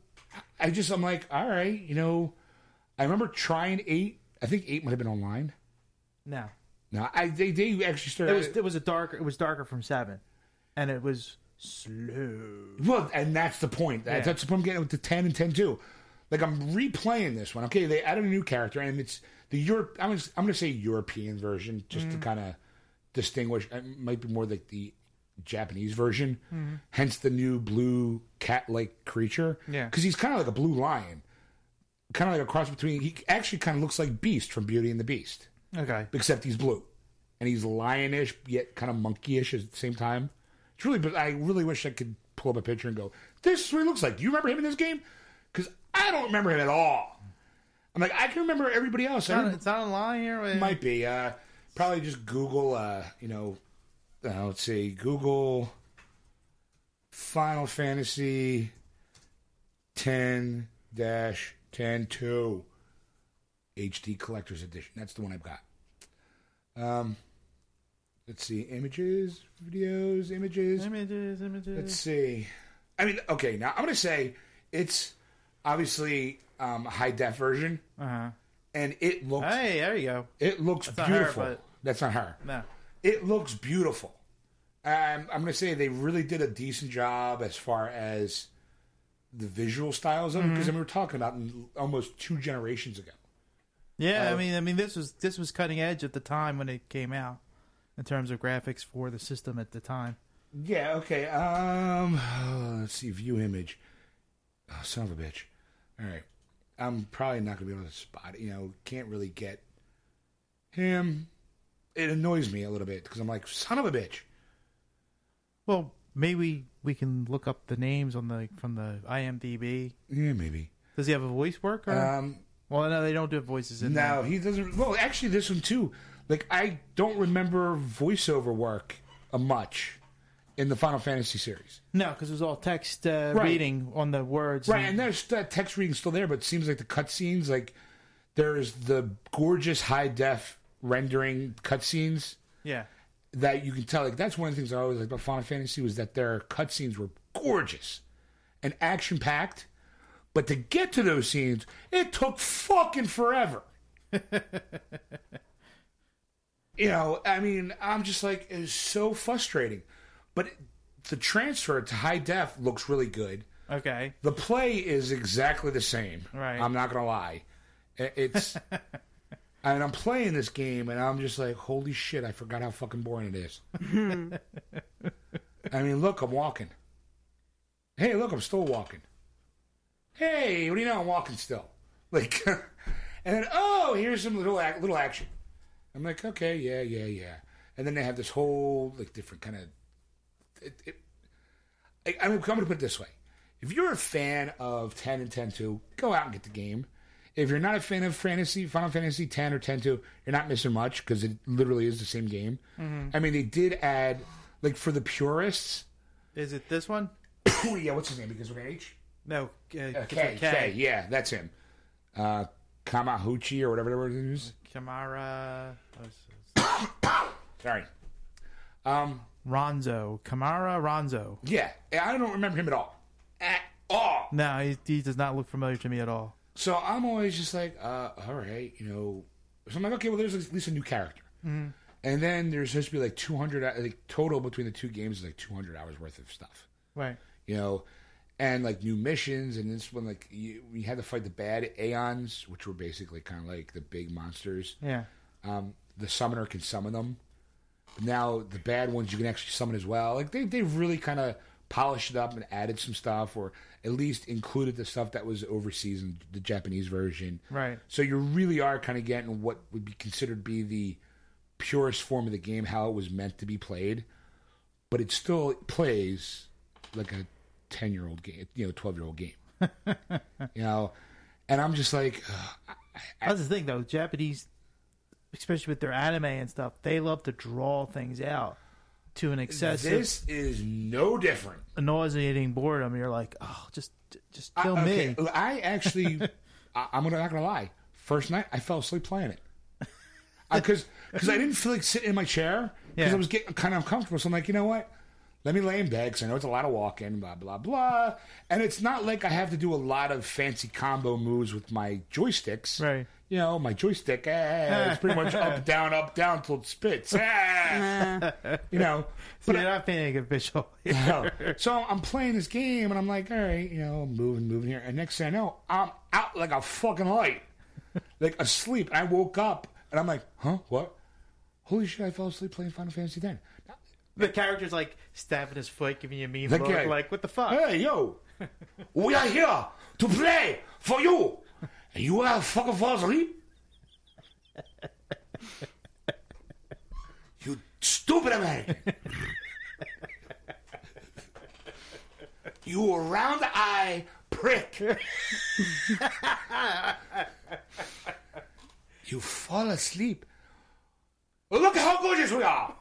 I just I'm like, all right, you know, I remember trying eight. I think eight might have been online. No, No, I they they actually it started. was it was a darker. It was darker from seven, and it was slow. well, and that's the point. Yeah. That's the point. I'm getting with the ten and ten too. like I'm replaying this one. Okay, they added a new character, and it's the Europe. I'm gonna, I'm going to say European version, just to mm-hmm. kind of distinguish. It might be more like the Japanese version. Mm-hmm. Hence the new blue cat-like creature. Yeah. because he's kind of like a blue lion, kind of like a cross between. He actually kind of looks like Beast from Beauty and the Beast, Okay. except he's blue, and he's lionish yet kind of monkeyish at the same time. It's really, but I really wish I could pull up a picture and go, "This is what he looks like." Do you remember him in this game? Because I don't remember him at all. I'm like, I can remember everybody else. It's not, it's not online here. It might be. Uh, probably just Google. Uh, you know, uh, let's see. Google Final Fantasy ten dash ten two HD Collector's Edition. That's the one I've got. Um, let's see. Images, videos, images. Images, images. Let's see. I mean, okay. Now I'm going to say it's obviously um, a high def version, Uh-huh. and it looks Hey, there you go. it looks That's not her, beautiful. That's not her. No. It looks beautiful. Um, I'm going to say they really did a decent job as far as the visual styles of it because we were talking about almost two generations ago. Yeah, Uh, I mean, I mean, this was this was cutting edge at the time when it came out, in terms of graphics for the system at the time. Yeah. Okay. Um. let's see. View image. Oh, son of a bitch. All right. I'm probably not going to be able to spot it. You know, can't really get him. It annoys me a little bit because I'm like, son of a bitch. Well, maybe we can look up the names on the from the IMDb. Yeah, maybe. Does he have a voice work? Or? Um. well, no, they don't do voices in No, there. he doesn't. Well, actually, this one too. Like, I don't remember voiceover work much in the Final Fantasy series. No, because it was all text uh, Right. reading on the words. Right, and there's that text reading still there, but it seems like the cutscenes, like there's the gorgeous high def rendering cutscenes yeah, that you can tell. Like that's one of the things I always liked about Final Fantasy was that their cutscenes were gorgeous and action packed. But to get to those scenes, it took fucking forever. you know, I mean, I'm just like, it's so frustrating. But the transfer to high def looks really good. okay. The play is exactly the same. Right. I'm not gonna lie. It's and I'm playing this game and I'm just like, holy shit, I forgot how fucking boring it is. I mean, look, I'm walking. Hey, look, I'm still walking. Hey, what do you know? I'm walking still. Like, and then oh, here's some little ac- little action. I'm like, okay, yeah, yeah, yeah. And then they have this whole like different kind of. It, it, I, I'm, I'm going to put it this way: if you're a fan of 10 and 10-2, go out and get the game. If you're not a fan of fantasy, Final Fantasy 10 or 10-2, you're not missing much because it literally is the same game. I mean, they did add like for the purists. Is it this one? yeah, what's his name? Because with H. No, uh, Uh, K, a K, yeah, that's him. Uh, Kamahuchi or whatever the word is. Kimahri. Sorry. Um, Ronso. Kimahri Ronso. yeah, I don't remember him at all. At all. No, he, he does not look familiar to me at all. So I'm always just like, uh, all right, you know. So I'm like, okay, well, there's at least a new character. And then there's supposed to be like 200, uh, like total between the two games is like 200 hours worth of stuff, Right. you know, and like new missions. And this one, like, you, we had to fight the bad Aeons, which were basically kind of like the big monsters. Yeah. Um, the summoner can summon them. But now the bad ones you can actually summon as well. Like they they've really kind of polished it up and added some stuff, or at least included the stuff that was overseas in the Japanese version. Right. So you really are kind of getting what would be considered be the purest form of the game, how it was meant to be played. But it still plays like a ten year old game, you know, twelve year old game. you know, and I'm just like, ugh, That's the thing, though. Japanese, especially with their anime and stuff, they love to draw things out to an excessive, this is no different. A nauseating boredom. You're like, oh, just, just I- kill okay, me. I actually, I, I'm gonna, not gonna lie. First night, I fell asleep playing it because because I didn't feel like sitting in my chair because Yeah. I was getting kind of uncomfortable. So I'm like, you know what? Let me lay in bed because I know it's a lot of walking, blah blah blah. And it's not like I have to do a lot of fancy combo moves with my joysticks. Right. You know, my joystick, eh, it's pretty much up, down, up, down till it spits. Ah. you know, So but you're not being official. know, so I'm playing this game and I'm like, all right, you know, moving, moving here. And next thing I know, I'm out like a fucking light, like asleep. And I woke up and I'm like, huh, what? Holy shit, I fell asleep playing Final Fantasy X. the character's like stabbing his foot, giving you a mean That look, like what the fuck? Hey, yo, we are here to play for you. You are fucking fall asleep? you stupid American. you round eye prick. you fall asleep. Look how gorgeous we are.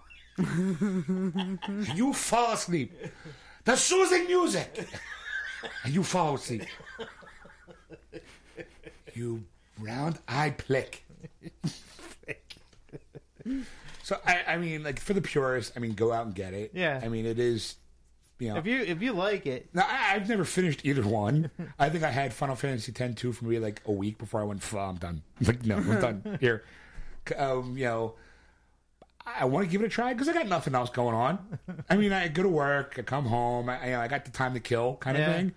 you fall asleep. The soothing music. And you fall asleep. You round eye plick. so I, I mean, like for the purists, I mean, go out and get it. Yeah. I mean, it is. You know, If you if you like it, now, I, I've never finished either one. I think I had Final Fantasy X two for maybe like a week before I went. "Fuck, I'm done. Like no, I'm done here. Um, you know, I want to give it a try because I got nothing else going on. I mean, I go to work, I come home, I, you know, I got the time to kill kind of Yeah. thing.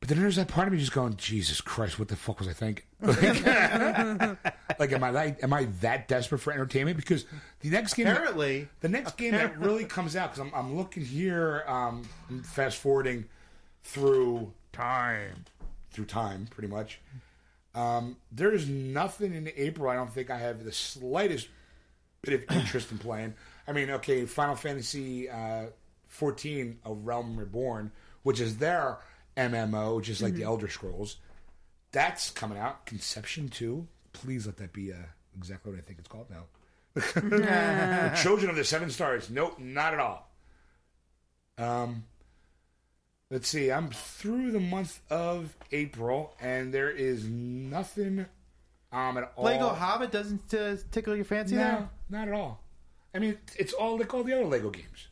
But then there's that part of me just going, Jesus Christ, what the fuck was I thinking? Like, am I that, am I that desperate for entertainment? Because the next game, that- apparently, the next game that really comes out because I'm, I'm looking here, um, I'm fast forwarding through time, through time, pretty much. Um, there is nothing in April. I don't think I have the slightest bit of interest in playing. I mean, okay, Final Fantasy uh, 14, A Realm Reborn, which is their MMO, just like the Elder Scrolls. That's coming out. Conception 2. Please let that be uh, exactly what I think it's called now. Children of the Seven Stars. Nope, not at all. Um, let's see. I'm through the month of April, and there is nothing um at all. Lego Hobbit doesn't uh, tickle your fancy No, there. not at all. I mean, it's all like all the other Lego games.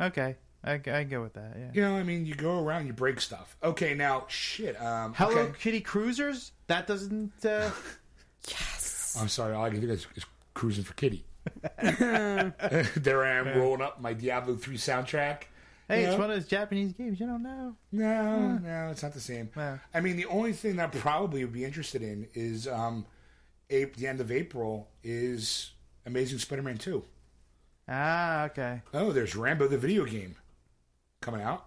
Okay, I, I go with that. Yeah. You know, I mean, you go around, you break stuff. Okay, now shit. Um, Hello okay. Kitty Cruisers. That doesn't. Uh, yes. I'm sorry. All I can think is, is cruising for Kitty. there I am rolling up my Diablo 3 soundtrack. hey, You it's know? one of those Japanese games. You don't know. No, no, it's not the same. Yeah. I mean, the only thing that I probably would be interested in is um, April, the end of April is Amazing Spider-Man 2. Ah, okay. Oh, there's Rambo the video game coming out.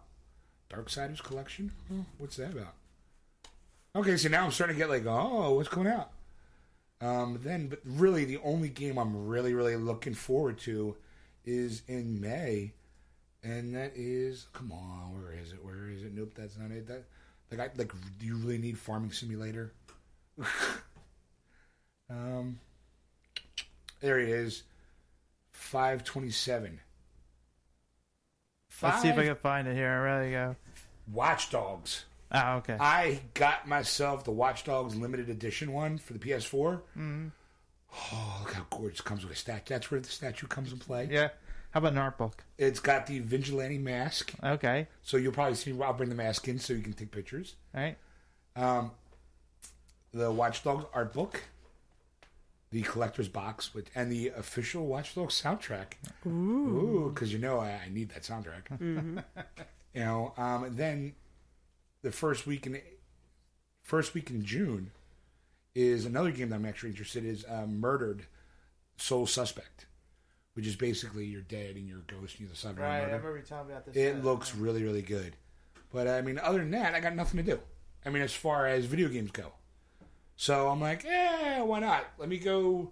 Dark Darksiders collection. Oh, what's that about? Okay, so now I'm starting to get like, oh, what's coming out? Um, then, but really, the only game I'm really, really looking forward to is in May, and that is, come on, where is it? Where is it? Nope, that's not it. That, like, I like, do you really need Farming Simulator? um, there it is, five twenty seven. Let's see if I can find it here. There you go. Watch Dogs. Ah, okay. I got myself the Watch Dogs limited edition one for the PS4. Mm-hmm. Oh, look how gorgeous comes with a statue. That's where the statue comes in play. yeah. How about an art book? It's got the vigilante mask, Okay. so you'll probably see. I'll bring the mask in so you can take pictures. All right. Um, the Watch Dogs art book, the collector's box, with and the official Watch Dogs soundtrack. Ooh, because you know I, I need that soundtrack. you know, um, and then the first week in first week in June is another game that I'm actually interested in, is uh, Murdered Soul Suspect, which is basically you're dead and you're a ghost and you're the subject of a murder. remember you telling me about this. It looks really, really good. But I mean, other than that, I got nothing to do. I mean, as far as video games go. So I'm like, eh, why not? Let me go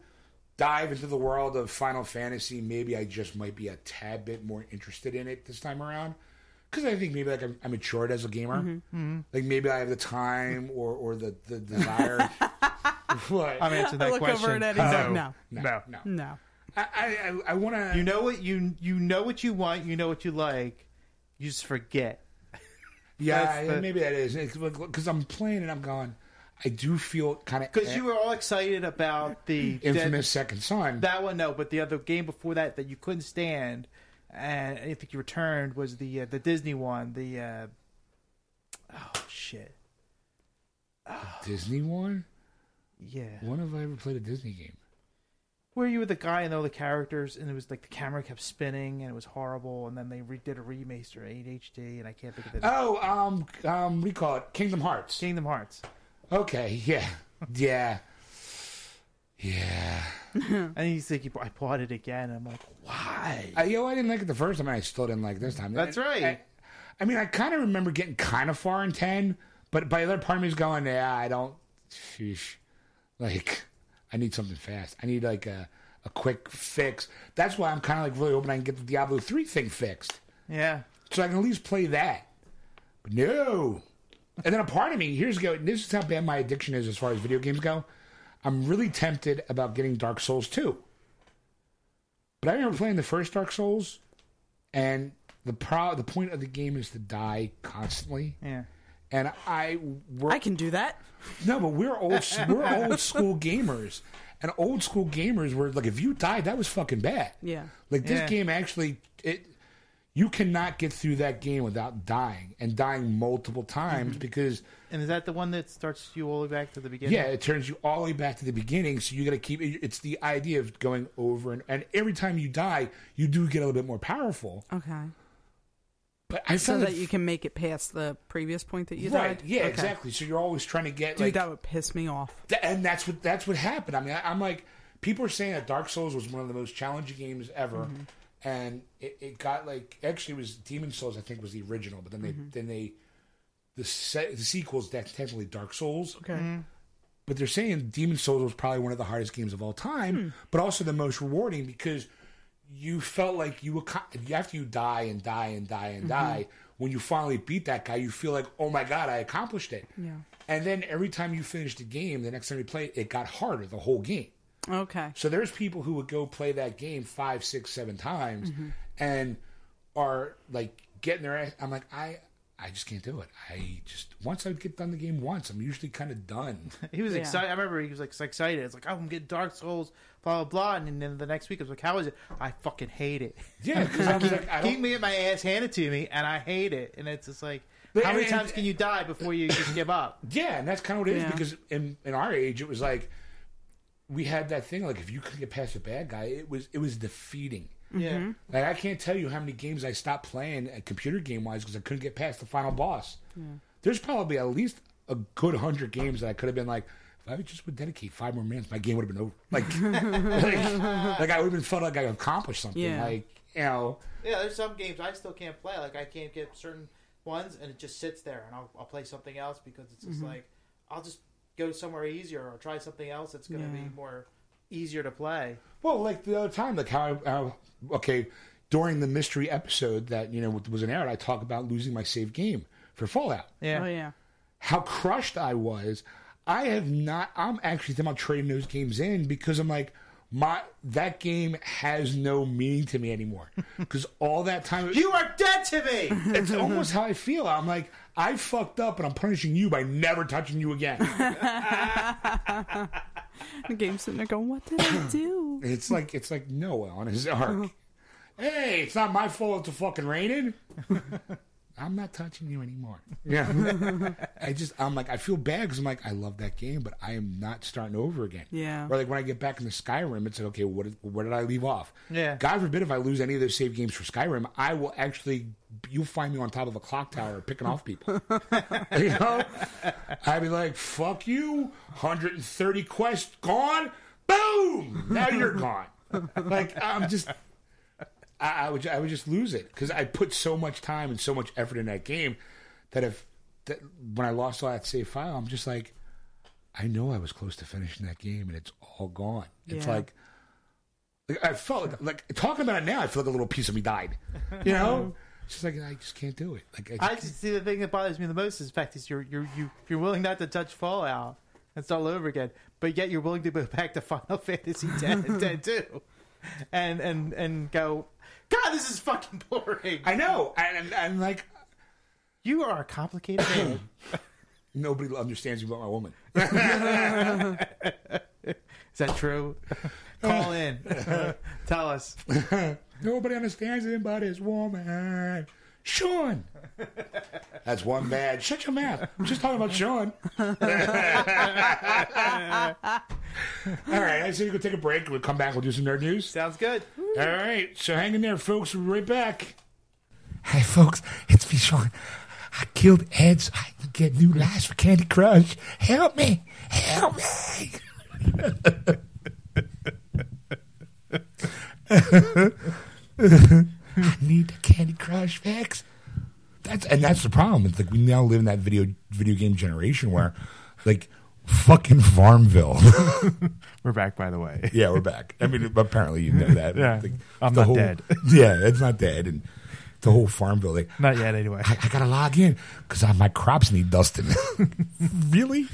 dive into the world of Final Fantasy. Maybe I just might be a tad bit more interested in it this time around. Because I think maybe like I'm, I'm matured as a gamer. Like maybe I have the time or, or the, the desire. what? I'm answering I that look question. over at Eddie. He's like, no, no, no. no. no. I, I, I want to. You know what you you know what you want. You know what you like. You just forget. yeah, the- maybe that is because I'm playing and I'm going. I do feel kind of Because you were all excited about the infamous Second Son. That, one, no, but the other game before that that you couldn't stand, and I think you returned was the uh, the Disney one. The uh, oh shit, Disney one? Yeah. When have I ever played a Disney game? Where you were the guy and all the characters, and it was like the camera kept spinning, and it was horrible. And then they re- did a remaster in HD, and I can't think of it. Oh, um, um, we call it Kingdom Hearts. Kingdom Hearts. Okay, yeah, yeah, yeah. And he's like, I bought it again. I'm like, why? I, you know, I didn't like it the first time, and I still didn't like it this time. That's right. I, I mean, I kind of remember getting kind of far in ten, but by the other part of me is going, yeah, I don't. Sheesh. Like, I need something fast. I need like a a quick fix. That's why I'm kind of like really hoping I can get the Diablo three thing fixed, Yeah. so I can at least play that. But no. And then a part of me, here's go. This is how bad my addiction is as far as video games go. I'm really tempted about getting Dark Souls 2. But I remember playing the first Dark Souls, and the pro- the point of the game is to die constantly. Yeah. And I we're, I can do that. no, but we're old we're old school gamers, and old school gamers were like, if you died, that was fucking bad. Yeah. Like this Yeah. game actually, it you cannot get through that game without dying and dying multiple times Mm-hmm. because And is that the one that starts you all the way back to the beginning? yeah, it turns you all the way back to the beginning. So you got to keep. It's the idea of going over and and every time you die, you do get a little bit more powerful. Okay. But I So found that you can make it past the previous point that you right, died. yeah, Okay. exactly. So you're always trying to get Dude, like that would piss me off. Th- and that's what that's what happened. I mean, I, I'm like, people are saying that Dark Souls was one of the most challenging games ever, Mm-hmm. And it, it got like actually it was Demon Souls. I think was the original, but then they Mm-hmm. then they the se- the sequels that's technically Dark Souls. Okay. Mm-hmm. But they're saying Demon Souls was probably one of the hardest games of all time, but also the most rewarding because you felt like you ac- after you die and die and die and die. When you finally beat that guy, you feel like, oh my god, I accomplished it. Yeah. And then every time you finished the game, the next time you played, it got harder the whole game. Okay. So there's people who would go play that game five, six, seven times, mm-hmm. and are like getting their ass. I'm like, I, I just can't do it. I just once I get done the game once, I'm usually kind of done. He was Yeah. excited. I remember he was like so excited. It's like, oh, I'm getting Dark Souls, blah blah blah. And then the next week, I was like, how is it? I fucking hate it. Yeah, because I was like, I Keep me at my ass handed to me, and I hate it. And it's just like, But- how many and- times can you die before you just give up? Yeah, and that's kind of what it is Yeah. because in in our age, it was like we had that thing like if you couldn't get past a bad guy, it was it was defeating. Yeah, mm-hmm. Like I can't tell you how many games I stopped playing at computer game wise because I couldn't get past the final boss. There's probably at least a good hundred games that I could have been like, if I just would dedicate five more minutes, my game would have been over. Like, like, like I would have been felt like I accomplished something. Yeah. Like you know, yeah. There's some games I still can't play. Like I can't get certain ones, and it just sits there, and I'll, I'll play something else because it's just mm-hmm. like I'll just go somewhere easier or try something else that's going to Yeah. be more easier to play. Well, like the other time, like how, how okay, during the mystery episode that you know was an error, I talk about losing my save game for Fallout. Yeah, Oh yeah. How crushed I was. I have not. I'm actually thinking about trading those games in because I'm like, my that game has no meaning to me anymore. Because all that time, you are dead to me. it's almost how I feel. I'm like, I fucked up, and I'm punishing you by never touching you again. The game's sitting there going, "What did I do?" It's like it's like Noah on his ark. hey, it's not my fault it's a fucking raining. I'm not touching you anymore. Yeah, I just I'm like I feel bad because I'm like I love that game, but I am not starting over again. Yeah. Or like when I get back into Skyrim, it's like okay, what did, where did I leave off? Yeah. God forbid if I lose any of those save games for Skyrim, I will actually you'll find me on top of a clock tower picking off people. you know, I'd be like, "Fuck you, 130 quests gone, boom, now you're gone." like I'm just, I, I would, I would just lose it because I put so much time and so much effort in that game that if that when I lost all that save file, I'm just like, I know I was close to finishing that game and it's all gone. It's Yeah. like. Like, I felt like, like talking about it now. I feel like a little piece of me died. You know, it's just like I just can't do it. Like I just, I just see the thing that bothers me the most is the fact is you're you're you you're willing not to touch Fallout and start all over again, but yet you're willing to go back to Final Fantasy X and 10 too, and and and go, God, this is fucking boring. I know, and, and, and like You are a complicated man. nobody understands you but my woman. Is that true? Call in, tell us. Nobody understands him but his woman. Sean. That's one bad. Shut your mouth. I'm just talking about Sean. All right, I said we go take a break. We'll come back. We'll do some nerd news. Sounds good. All right, so hang in there, folks. We'll be right back. Hey, folks, it's me, Sean. I killed Ed so I can get new lives for Candy Crush. Help me. Help me. I need the Candy Crush fix. That's and that's the problem. It's like we now live in that video video game generation where, like, fucking Farmville. We're back, by the way. yeah, we're back. I mean, apparently you know that. Yeah. Like, I'm not dead. Yeah, it's not dead, and the whole Farmville. Like, Not yet, anyway. I, I gotta log in because my crops need dusting. really?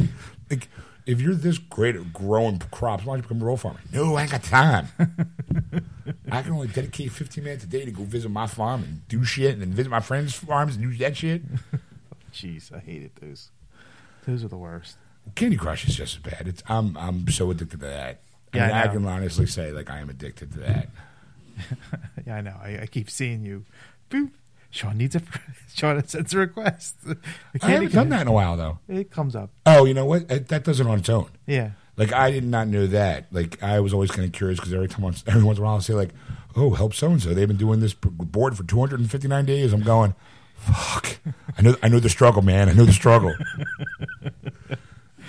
Like, if you're this great at growing crops, why don't you become a row farmer? No, I ain't got time. I can only dedicate 15 minutes a day to go visit my farm and do shit, and then visit my friends' farms and do that shit. Jeez, I hated those. Those are the worst. Candy Crush is just as bad. It's I'm I'm so addicted to that. I, Yeah, mean, I I, can honestly say like I am addicted to that. Yeah, I know. I, I keep seeing you. Boop. Sean needs a. Sean sends a request. The I candy haven't done that in a while though. It comes up. Oh, you know what? That that does it on its own. Yeah. Like I did not know that. Like I was always kind of curious because every time, once, every once in a while, I'll say like, "Oh, help so and so." They've been doing this board for 259 days. I'm going, "Fuck." I know. I know the struggle, man. I know the struggle.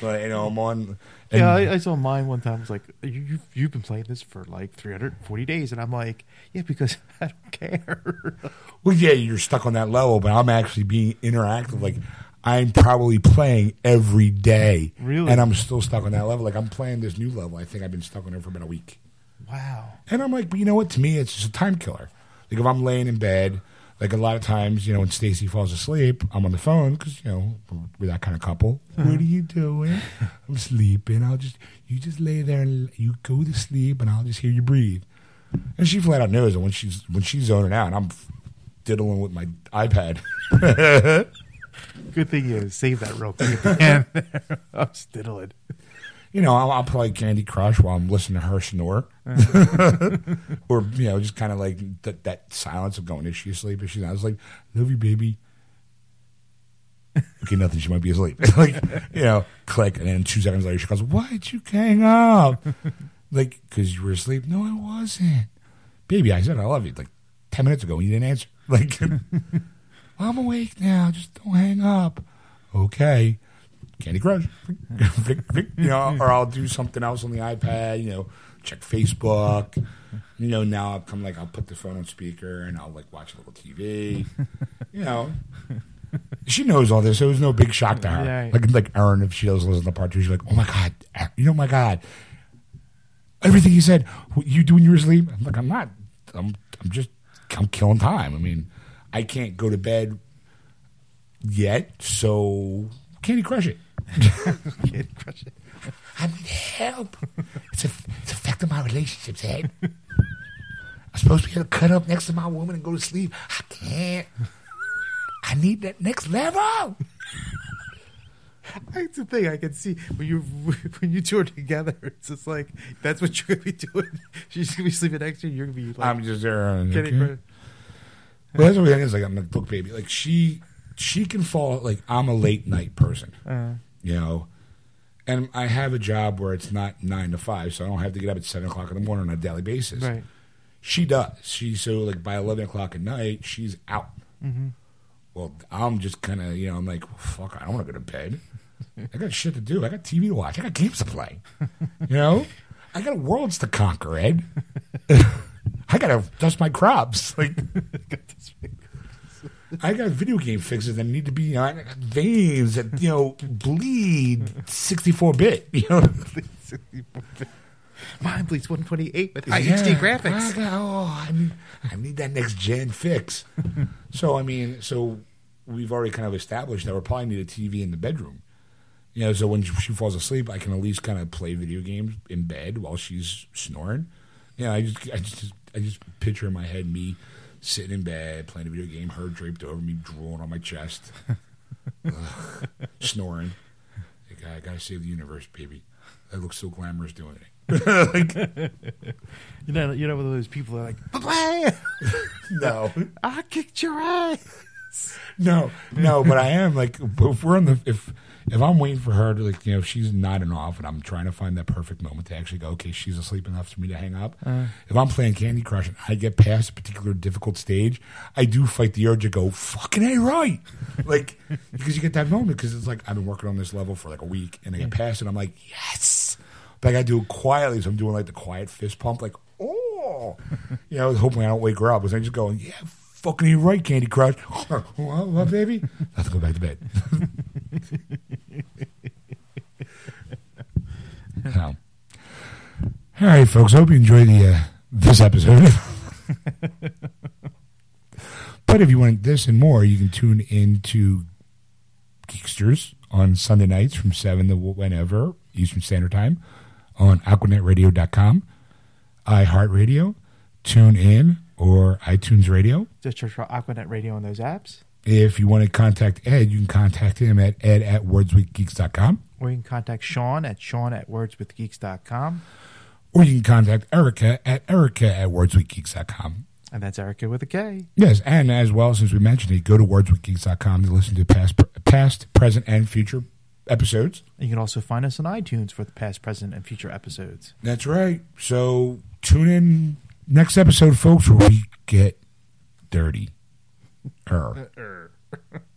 but you know, I'm on. And, yeah, I, I saw mine one time. I was like, you, you've, you've been playing this for like 340 days. And I'm like, yeah, because I don't care. well, yeah, you're stuck on that level, but I'm actually being interactive. Like I'm probably playing every day, Really? and I'm still stuck on that level. Like I'm playing this new level. I think I've been stuck on it for about a week. wow. And I'm like, but you know what? To me, it's just a time killer. Like if I'm laying in bed, like a lot of times, you know, when Stacy falls asleep, I'm on the phone because you know we're that kind of couple. Uh-huh. What are you doing? I'm sleeping. I'll just you just lay there and you go to sleep, and I'll just hear you breathe. And she flat out knows that when she's when she's zoning out, I'm diddling with my iPad. Good thing you saved that real quick at the end. I'm stiddling. You know, I'll, I'll play Candy Crush while I'm listening to her snore, uh-huh. or you know, just kind of like that that silence of going, "Is she asleep? Is she not?" I was like, "Love you, baby." okay, nothing. She might be asleep. like, you know, click, and then two seconds later, she goes, "Why'd you hang up?" like, because you were asleep. No, I wasn't, baby. I said I love you like ten minutes ago, and you didn't answer. Like, I'm awake now. Just don't hang up. Okay. Candy Crush, you know, or I'll do something else on the iPad, you know, check Facebook. You know, now I'll come like I'll put the phone on speaker and I'll like watch a little TV. You know, she knows all this. It was no big shock to her. Yeah. Like like Erin, if she doesn't listen to part two, she's like, "Oh my god, you know, my god, everything you said, what you do when you're asleep." I'm like, "I'm not. I'm I'm just I'm killing time. I mean, I can't go to bed yet, so Candy Crush it." Candy Crush it. I need help. It's, a, it's affecting my relationships, Ed. I'm supposed to be able to cut up next to my woman and go to sleep. I can't. I need that next level. That's the thing I can see when you when you two are together. It's just like that's what you're gonna be doing. She's gonna be sleeping next to you. You're gonna be like I'm just there. and- Candy okay. Well, that's what it is. Like I'm like, look, baby. Like she, she can fall. Like I'm a late night person. Uh, you know. And I have a job where it's not nine to five, so I don't have to get up at seven o'clock in the morning on a daily basis. right. She does. She so like by eleven o'clock at night, she's out. Mm-hmm. Well, I'm just kind of you know I'm like fuck. I don't want to go to bed. I got shit to do. I got TV to watch. I got games to play. You know, I got worlds to conquer, Ed. I gotta dust my crops. Like I got video game fixes that need to be. You know, veins that you know bleed 64 bit. You know. sixty four bit. Mine bleeds 128 with high Yeah, HD I graphics. got- oh, I need, I need that next gen fix. so I mean, so we've already kind of established that we'll probably need a TV in the bedroom. You know, so when she falls asleep, I can at least kind of play video games in bed while she's snoring. You know, I just, I just, I just picture in my head me sitting in bed playing a video game, her draped over me, drooling on my chest, Ugh, snoring. Like, I gotta save the universe, baby. I look so glamorous doing it. You know, you're not one of those people that are like, "Blah, No. I kicked your ass. no, no, but I am like if we're on the if if I'm waiting for her to like you know if she's nodding off and I'm trying to find that perfect moment to actually go okay she's asleep enough for me to hang up. Uh. if I'm playing Candy Crush and I get past a particular difficult stage, I do fight the urge to go fucking a right, like because you get that moment because it's like I've been working on this level for like a week and I get past it I'm like yes, but I got to do it quietly so I'm doing like the quiet fist pump like oh, you know hoping I don't wake her up because I'm just going yeah. Fucking you right, Candy Crush. what, baby? Let's go back to bed. So, all right, folks. I hope you enjoyed the uh, this episode. but if you want this and more, you can tune into Geeksters on Sunday nights from seven to whenever Eastern Standard Time on AquanetRadio.com, iHeartRadio, Tune In, or iTunes Radio. Just search for Aquanet Radio on those apps. If you want to contact Ed, you can contact him at ed at wordswithgeeks.com. Or you can contact Sean at Sean at wordswithgeeks.com. Or you can contact Erika at erika at wordswithgeeks.com. And that's Erika with a K. Yes, and as well, since we mentioned it, go to wordswithgeeks.com to listen to past, past, present, and future episodes. You can also find us on iTunes for the past, present, and future episodes. That's right. So tune in next episode, folks, where we get dirty. Er.